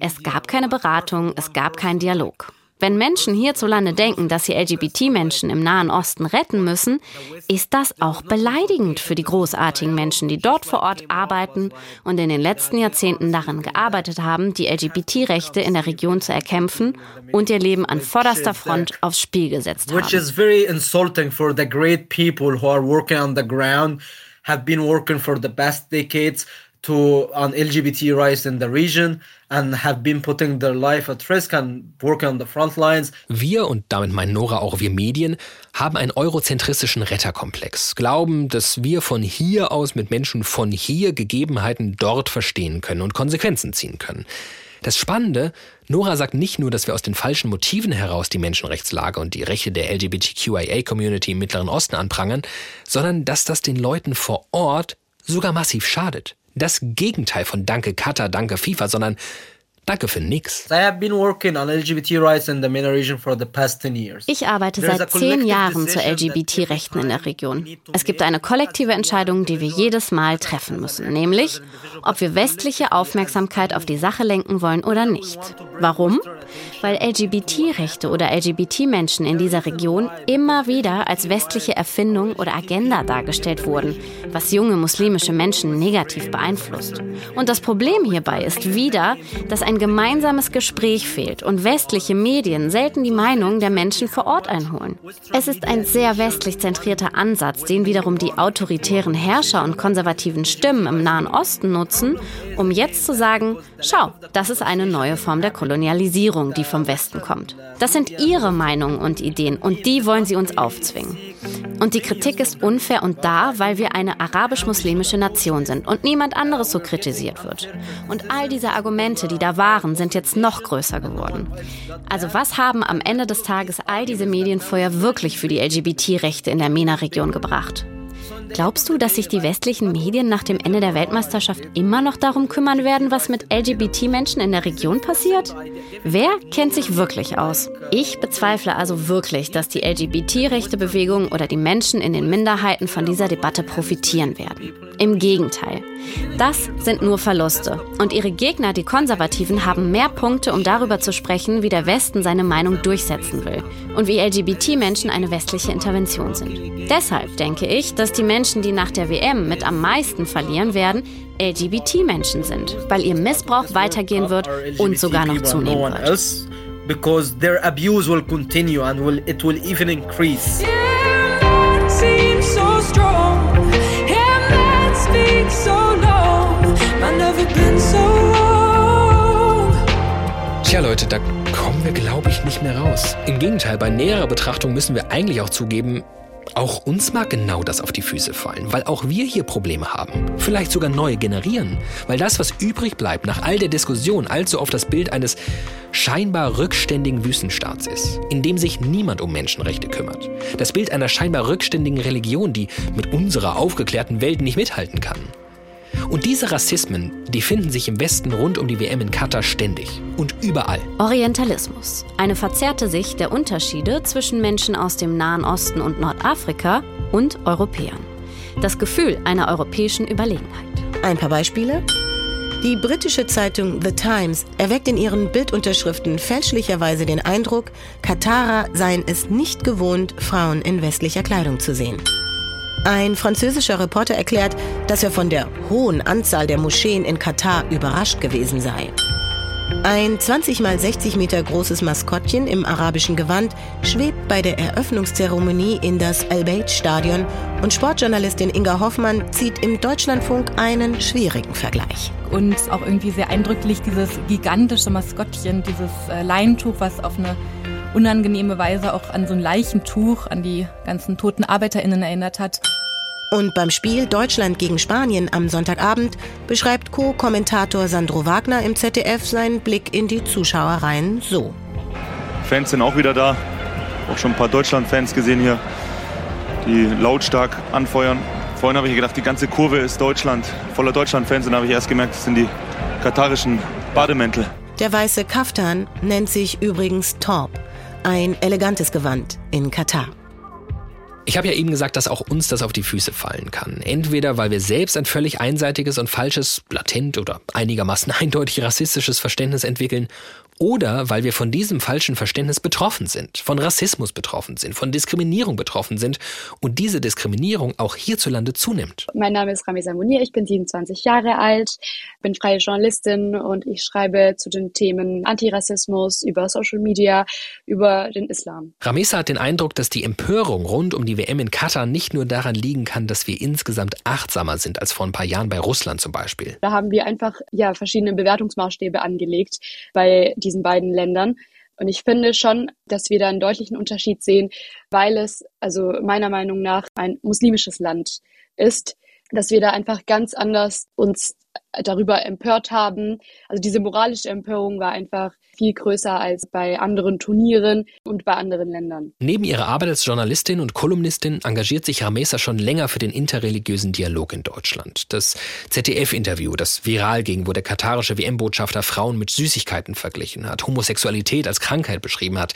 Es gab keine Beratung, es gab keinen Dialog. Wenn Menschen hierzulande denken, dass sie LGBT-Menschen im Nahen Osten retten müssen, ist das auch beleidigend für die großartigen Menschen, die dort vor Ort arbeiten und in den letzten Jahrzehnten daran gearbeitet haben, die LGBT-Rechte in der Region zu erkämpfen und ihr Leben an vorderster Front aufs Spiel gesetzt haben. Which is very insulting for the great people who are working on the ground, have been working for the past decades to on LGBT rights in the region and have been putting their life at risk and working on the front lines. Wir und damit meint Nora auch wir Medien haben einen eurozentristischen Retterkomplex, glauben, dass wir von hier aus mit Menschen von hier Gegebenheiten dort verstehen können und Konsequenzen ziehen können. Das Spannende, Nora sagt nicht nur, dass wir aus den falschen Motiven heraus die Menschenrechtslage und die Rechte der LGBTQIA-Community im Mittleren Osten anprangern, sondern dass das den Leuten vor Ort sogar massiv schadet das Gegenteil von Danke Katar, Danke FIFA, sondern Danke für nix. Ich arbeite seit zehn Jahren zu LGBT-Rechten in der Region. Es gibt eine kollektive Entscheidung, die wir jedes Mal treffen müssen, nämlich, ob wir westliche Aufmerksamkeit auf die Sache lenken wollen oder nicht. Warum? Weil LGBT-Rechte oder LGBT-Menschen in dieser Region immer wieder als westliche Erfindung oder Agenda dargestellt wurden, was junge muslimische Menschen negativ beeinflusst. Und das Problem hierbei ist wieder, dass ein ein gemeinsames Gespräch fehlt und westliche Medien selten die Meinung der Menschen vor Ort einholen. Es ist ein sehr westlich zentrierter Ansatz, den wiederum die autoritären Herrscher und konservativen Stimmen im Nahen Osten nutzen, um jetzt zu sagen, schau, das ist eine neue Form der Kolonialisierung, die vom Westen kommt. Das sind ihre Meinungen und Ideen und die wollen sie uns aufzwingen. Und die Kritik ist unfair und da, weil wir eine arabisch-muslimische Nation sind und niemand anderes so kritisiert wird. Und all diese Argumente, die da waren, sind jetzt noch größer geworden. Also was haben am Ende des Tages all diese Medienfeuer wirklich für die LGBT-Rechte in der MENA-Region gebracht? Glaubst du, dass sich die westlichen Medien nach dem Ende der Weltmeisterschaft immer noch darum kümmern werden, was mit LGBT-Menschen in der Region passiert? Wer kennt sich wirklich aus? Ich bezweifle also wirklich, dass die LGBT-Rechte-Bewegung oder die Menschen in den Minderheiten von dieser Debatte profitieren werden. Im Gegenteil. Das sind nur Verluste. Und ihre Gegner, die Konservativen, haben mehr Punkte, um darüber zu sprechen, wie der Westen seine Meinung durchsetzen will und wie LGBT-Menschen eine westliche Intervention sind. Deshalb denke ich, dass die Menschen, die nach der WM mit am meisten verlieren werden, LGBT-Menschen sind, weil ihr Missbrauch weitergehen wird und sogar noch zunehmen wird. Because their abuse will continue and will, it will even increase. Tja Leute, da kommen wir glaube ich nicht mehr raus. Im Gegenteil, bei näherer Betrachtung müssen wir eigentlich auch zugeben, auch uns mag genau das auf die Füße fallen, weil auch wir hier Probleme haben. Vielleicht sogar neue generieren. Weil das, was übrig bleibt nach all der Diskussion, allzu oft das Bild eines scheinbar rückständigen Wüstenstaats ist, in dem sich niemand um Menschenrechte kümmert. Das Bild einer scheinbar rückständigen Religion, die mit unserer aufgeklärten Welt nicht mithalten kann. Und diese Rassismen, die finden sich im Westen rund um die WM in Katar ständig und überall. Orientalismus. Eine verzerrte Sicht der Unterschiede zwischen Menschen aus dem Nahen Osten und Nordafrika und Europäern. Das Gefühl einer europäischen Überlegenheit. Ein paar Beispiele? Die britische Zeitung The Times erweckt in ihren Bildunterschriften fälschlicherweise den Eindruck, Katarer seien es nicht gewohnt, Frauen in westlicher Kleidung zu sehen. Ein französischer Reporter erklärt, dass er von der hohen Anzahl der Moscheen in Katar überrascht gewesen sei. Ein 20 mal 60 Meter großes Maskottchen im arabischen Gewand schwebt bei der Eröffnungszeremonie in das Al-Bayt-Stadion und Sportjournalistin Inga Hoffmann zieht im Deutschlandfunk einen schwierigen Vergleich. Und auch irgendwie sehr eindrücklich dieses gigantische Maskottchen, dieses äh, Leintuch, was auf eine unangenehme Weise auch an so ein Leichentuch, an die ganzen toten ArbeiterInnen erinnert hat. Und beim Spiel Deutschland gegen Spanien am Sonntagabend beschreibt Co-Kommentator Sandro Wagner im ZDF seinen Blick in die Zuschauerreihen so. Fans sind auch wieder da. Auch schon ein paar Deutschland-Fans gesehen hier, die lautstark anfeuern. Vorhin habe ich gedacht, die ganze Kurve ist Deutschland, voller Deutschland-Fans. Und dann habe ich erst gemerkt, das sind die katarischen Bademäntel. Der weiße Kaftan nennt sich übrigens Torb ein elegantes Gewand in Katar. Ich habe ja eben gesagt, dass auch uns das auf die Füße fallen kann. Entweder weil wir selbst ein völlig einseitiges und falsches, latent oder einigermaßen *laughs* eindeutig rassistisches Verständnis entwickeln oder weil wir von diesem falschen Verständnis betroffen sind, von Rassismus betroffen sind, von Diskriminierung betroffen sind und diese Diskriminierung auch hierzulande zunimmt. Mein Name ist Ramisa Munir, ich bin 27 Jahre alt, bin freie Journalistin und ich schreibe zu den Themen Antirassismus über Social Media, über den Islam. Ramisa hat den Eindruck, dass die Empörung rund um die WM in Katar nicht nur daran liegen kann, dass wir insgesamt achtsamer sind als vor ein paar Jahren bei Russland zum Beispiel. Da haben wir einfach ja verschiedene Bewertungsmaßstäbe angelegt bei diesen beiden Ländern. Und ich finde schon, dass wir da einen deutlichen Unterschied sehen, weil es also meiner Meinung nach ein muslimisches Land ist, dass wir da einfach ganz anders uns darüber empört haben. Also diese moralische Empörung war einfach viel größer als bei anderen Turnieren und bei anderen Ländern. Neben ihrer Arbeit als Journalistin und Kolumnistin engagiert sich Ramesa schon länger für den interreligiösen Dialog in Deutschland. Das ZDF-Interview, das viral ging, wo der katarische WM-Botschafter Frauen mit Süßigkeiten verglichen hat, Homosexualität als Krankheit beschrieben hat.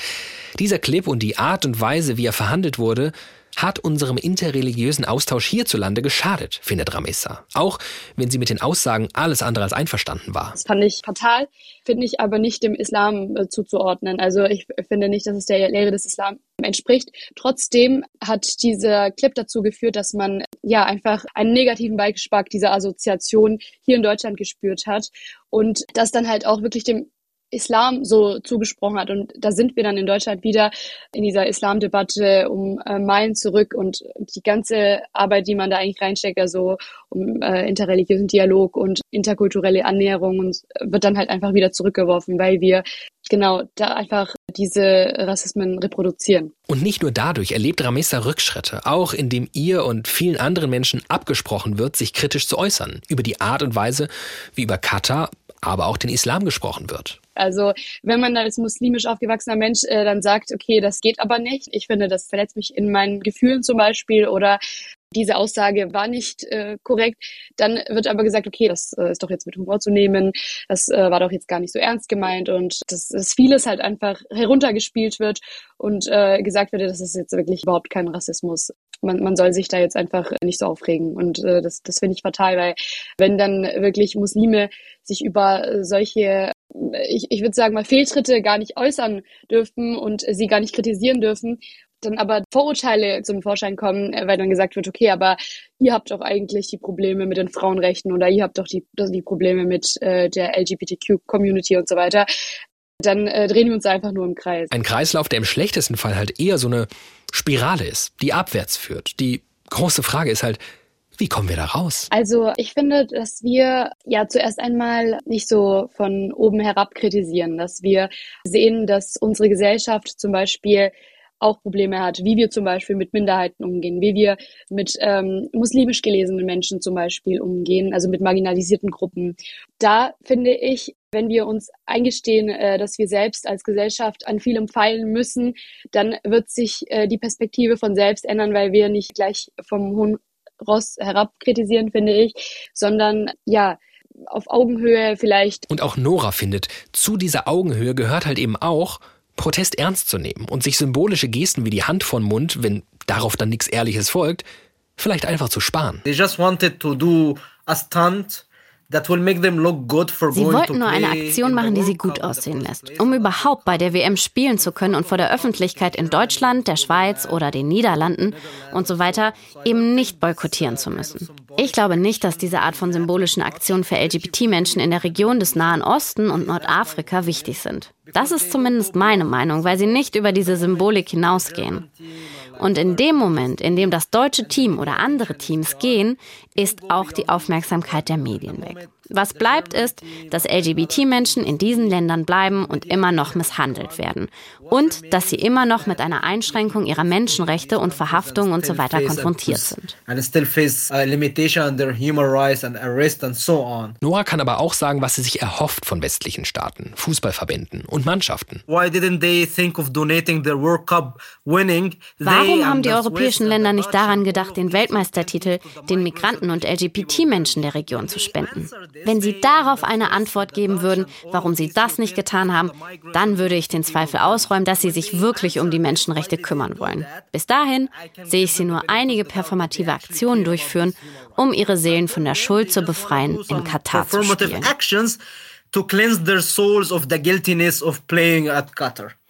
Dieser Clip und die Art und Weise, wie er verhandelt wurde, hat unserem interreligiösen Austausch hierzulande geschadet, findet Ramessa. Auch wenn sie mit den Aussagen alles andere als einverstanden war. Das fand ich fatal, finde ich aber nicht dem Islam äh, zuzuordnen. Also ich finde nicht, dass es der Lehre des Islam entspricht. Trotzdem hat dieser Clip dazu geführt, dass man ja einfach einen negativen Beigeschmack dieser Assoziation hier in Deutschland gespürt hat und das dann halt auch wirklich dem Islam so zugesprochen hat. Und da sind wir dann in Deutschland wieder in dieser Islamdebatte um äh, Meilen zurück und die ganze Arbeit, die man da eigentlich reinsteckt, also um äh, interreligiösen Dialog und interkulturelle Annäherung und wird dann halt einfach wieder zurückgeworfen, weil wir genau da einfach diese Rassismen reproduzieren. Und nicht nur dadurch erlebt Ramesa Rückschritte, auch indem ihr und vielen anderen Menschen abgesprochen wird, sich kritisch zu äußern über die Art und Weise, wie über Katar, aber auch den Islam gesprochen wird. Also wenn man als muslimisch aufgewachsener Mensch äh, dann sagt, okay, das geht aber nicht, ich finde, das verletzt mich in meinen Gefühlen zum Beispiel oder diese Aussage war nicht äh, korrekt, dann wird aber gesagt, okay, das äh, ist doch jetzt mit Humor zu nehmen, das äh, war doch jetzt gar nicht so ernst gemeint und dass, dass vieles halt einfach heruntergespielt wird und äh, gesagt wird, das ist jetzt wirklich überhaupt kein Rassismus. Man, man soll sich da jetzt einfach nicht so aufregen. Und äh, das, das finde ich fatal, weil wenn dann wirklich Muslime sich über solche, ich, ich würde sagen mal, Fehltritte gar nicht äußern dürfen und sie gar nicht kritisieren dürfen, dann aber Vorurteile zum Vorschein kommen, äh, weil dann gesagt wird, okay, aber ihr habt doch eigentlich die Probleme mit den Frauenrechten oder ihr habt doch die, die Probleme mit äh, der LGBTQ-Community und so weiter, dann äh, drehen wir uns einfach nur im Kreis. Ein Kreislauf, der im schlechtesten Fall halt eher so eine Spirale ist, die abwärts führt. Die große Frage ist halt, wie kommen wir da raus? Also ich finde, dass wir ja zuerst einmal nicht so von oben herab kritisieren, dass wir sehen, dass unsere Gesellschaft zum Beispiel auch Probleme hat, wie wir zum Beispiel mit Minderheiten umgehen, wie wir mit ähm, muslimisch gelesenen Menschen zum Beispiel umgehen, also mit marginalisierten Gruppen. Da finde ich, wenn wir uns eingestehen, äh, dass wir selbst als Gesellschaft an vielem feilen müssen, dann wird sich äh, die Perspektive von selbst ändern, weil wir nicht gleich vom hohen Ross herab kritisieren, finde ich, sondern ja, auf Augenhöhe vielleicht. Und auch Nora findet, zu dieser Augenhöhe gehört halt eben auch, Protest ernst zu nehmen und sich symbolische Gesten wie die Hand von Mund, wenn darauf dann nichts Ehrliches folgt, vielleicht einfach zu sparen. Sie wollten nur eine Aktion machen, die sie gut aussehen lässt, um überhaupt bei der WM spielen zu können und vor der Öffentlichkeit in Deutschland, der Schweiz oder den Niederlanden und so weiter eben nicht boykottieren zu müssen. Ich glaube nicht, dass diese Art von symbolischen Aktionen für LGBT-Menschen in der Region des Nahen Osten und Nordafrika wichtig sind. Das ist zumindest meine Meinung, weil sie nicht über diese Symbolik hinausgehen. Und in dem Moment, in dem das deutsche Team oder andere Teams gehen, ist auch die Aufmerksamkeit der Medien weg. Was bleibt ist, dass LGBT-Menschen in diesen Ländern bleiben und immer noch misshandelt werden. Und dass sie immer noch mit einer Einschränkung ihrer Menschenrechte und Verhaftung und so weiter konfrontiert sind. Noah kann aber auch sagen, was sie sich erhofft von westlichen Staaten, Fußballverbänden und Mannschaften. Warum haben die europäischen Länder nicht daran gedacht, den Weltmeistertitel den Migranten und LGBT-Menschen der Region zu spenden? Wenn Sie darauf eine Antwort geben würden, warum Sie das nicht getan haben, dann würde ich den Zweifel ausräumen, dass Sie sich wirklich um die Menschenrechte kümmern wollen. Bis dahin sehe ich Sie nur einige performative Aktionen durchführen, um Ihre Seelen von der Schuld zu befreien, in Katar zu spielen.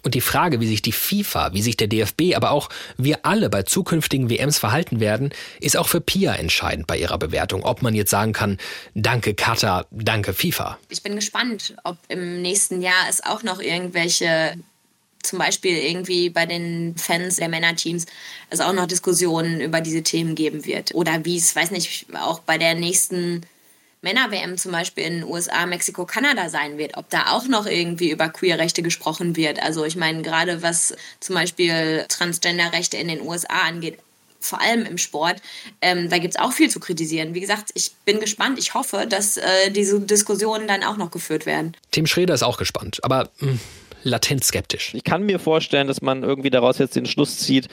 Und die Frage, wie sich die FIFA, wie sich der DFB, aber auch wir alle bei zukünftigen WMs verhalten werden, ist auch für Pia entscheidend bei ihrer Bewertung, ob man jetzt sagen kann, danke Katar, danke FIFA. Ich bin gespannt, ob im nächsten Jahr es auch noch irgendwelche zum Beispiel irgendwie bei den Fans der Männerteams es auch noch Diskussionen über diese Themen geben wird. Oder wie es, weiß nicht, auch bei der nächsten Männer-WM zum Beispiel in den USA, Mexiko, Kanada sein wird, ob da auch noch irgendwie über Queerrechte gesprochen wird. Also ich meine, gerade was zum Beispiel Transgender-Rechte in den USA angeht, vor allem im Sport, ähm, da gibt es auch viel zu kritisieren. Wie gesagt, ich bin gespannt. Ich hoffe, dass äh, diese Diskussionen dann auch noch geführt werden. Tim Schreder ist auch gespannt, aber mh, hm, latent skeptisch. Ich kann mir vorstellen, dass man irgendwie daraus jetzt den Schluss zieht,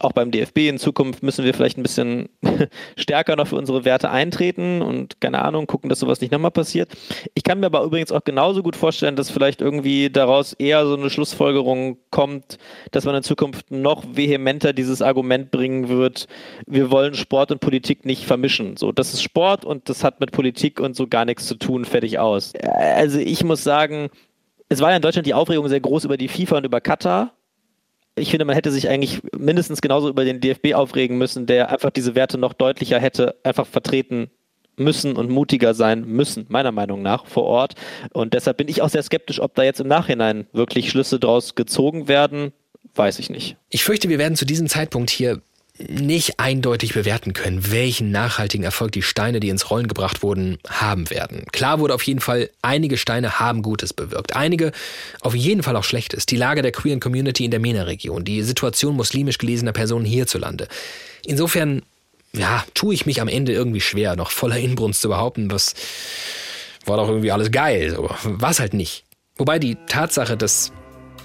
auch beim DFB in Zukunft müssen wir vielleicht ein bisschen *laughs* stärker noch für unsere Werte eintreten und keine Ahnung, gucken, dass sowas nicht nochmal passiert. Ich kann mir aber übrigens auch genauso gut vorstellen, dass vielleicht irgendwie daraus eher so eine Schlussfolgerung kommt, dass man in Zukunft noch vehementer dieses Argument bringen wird, wir wollen Sport und Politik nicht vermischen. So, das ist Sport und das hat mit Politik und so gar nichts zu tun, fertig aus. Also ich muss sagen, es war ja in Deutschland die Aufregung sehr groß über die FIFA und über Katar ich finde, man hätte sich eigentlich mindestens genauso über den DFB aufregen müssen, der einfach diese Werte noch deutlicher hätte einfach vertreten müssen und mutiger sein müssen, meiner Meinung nach, vor Ort. Und deshalb bin ich auch sehr skeptisch, ob da jetzt im Nachhinein wirklich Schlüsse draus gezogen werden. Weiß ich nicht. Ich fürchte, wir werden zu diesem Zeitpunkt hier nicht eindeutig bewerten können, welchen nachhaltigen Erfolg die Steine, die ins Rollen gebracht wurden, haben werden. Klar wurde auf jeden Fall, einige Steine haben Gutes bewirkt. Einige auf jeden Fall auch Schlechtes. Die Lage der queeren Community in der MENA-Region, die Situation muslimisch gelesener Personen hierzulande. Insofern, ja, tue ich mich am Ende irgendwie schwer, noch voller Inbrunst zu behaupten, was war doch irgendwie alles geil. So, war es halt nicht. Wobei die Tatsache, dass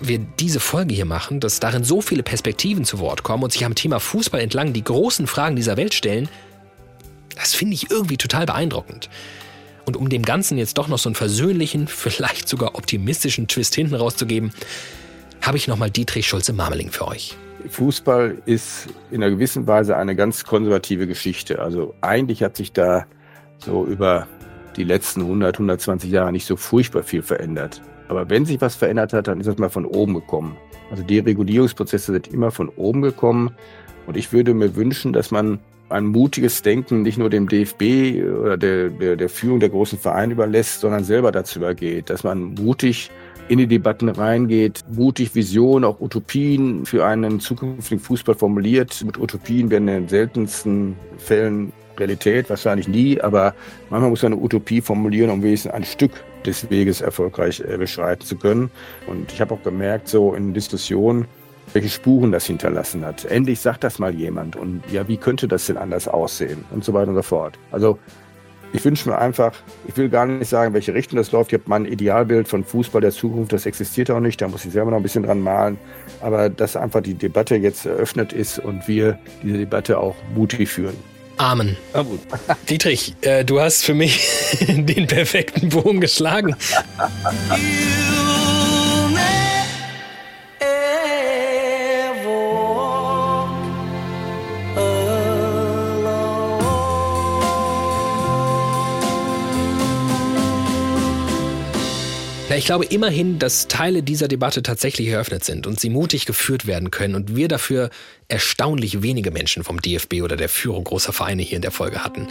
wir diese Folge hier machen, dass darin so viele Perspektiven zu Wort kommen und sich am Thema Fußball entlang die großen Fragen dieser Welt stellen, das finde ich irgendwie total beeindruckend. Und um dem Ganzen jetzt doch noch so einen versöhnlichen, *laughs* vielleicht sogar optimistischen Twist hinten rauszugeben, habe ich nochmal Dietrich Schulze-Marmeling für euch. Fußball ist in einer gewissen Weise eine ganz konservative Geschichte. Also eigentlich hat sich da so über die letzten 100, 120 Jahre nicht so furchtbar viel verändert. Aber wenn sich was verändert hat, dann ist das mal von oben gekommen. Also die Regulierungsprozesse sind immer von oben gekommen. Und ich würde mir wünschen, dass man ein mutiges Denken nicht nur dem DFB oder der, der, der Führung der großen Vereine überlässt, sondern selber dazu übergeht, dass man mutig in die Debatten reingeht, mutig Visionen, auch Utopien für einen zukünftigen Fußball formuliert. Mit Utopien werden in den seltensten Fällen Realität, wahrscheinlich nie, aber manchmal muss man eine Utopie formulieren, um wenigstens ein Stück des Weges erfolgreich äh, beschreiten zu können. Und ich habe auch gemerkt, so in Diskussionen, welche Spuren das hinterlassen hat. Endlich sagt das mal jemand und ja, wie könnte das denn anders aussehen und so weiter und so fort. Also ich wünsche mir einfach, ich will gar nicht sagen, welche Richtung das läuft. Ich habe mein Idealbild von Fußball der Zukunft, das existiert auch nicht, da muss ich selber noch ein bisschen dran malen. Aber dass einfach die Debatte jetzt eröffnet ist und wir diese Debatte auch mutig führen. Amen. Dietrich, äh, du hast für mich *laughs* den perfekten Bogen geschlagen. Ich glaube immerhin, dass Teile dieser Debatte tatsächlich eröffnet sind und sie mutig geführt werden können und wir dafür erstaunlich wenige Menschen vom DFB oder der Führung großer Vereine hier in der Folge hatten.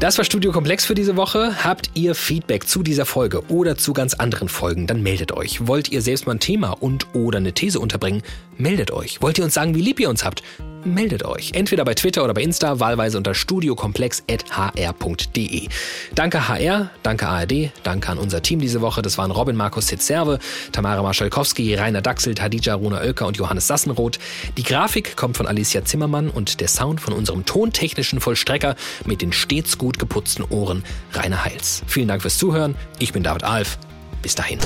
Das war Studio Komplex für diese Woche. Habt ihr Feedback zu dieser Folge oder zu ganz anderen Folgen, dann meldet euch. Wollt ihr selbst mal ein Thema und oder eine These unterbringen, meldet euch. Wollt ihr uns sagen, wie lieb ihr uns habt, meldet euch. Entweder bei Twitter oder bei Insta, wahlweise unter studiokomplex.hr.de. Danke HR, danke ARD, danke an unser Team diese Woche. Das waren Robin Markus Sitzerve, Tamara Marschalkowski, Rainer Daxel, Hadija Runa Oelker und Johannes Sassenroth. Die Grafik kommt von Alicia Zimmermann und der Sound von unserem tontechnischen Vollstrecker mit den stets gut geputzten Ohren Rainer Heils. Vielen Dank fürs Zuhören. Ich bin David Alf. Bis dahin.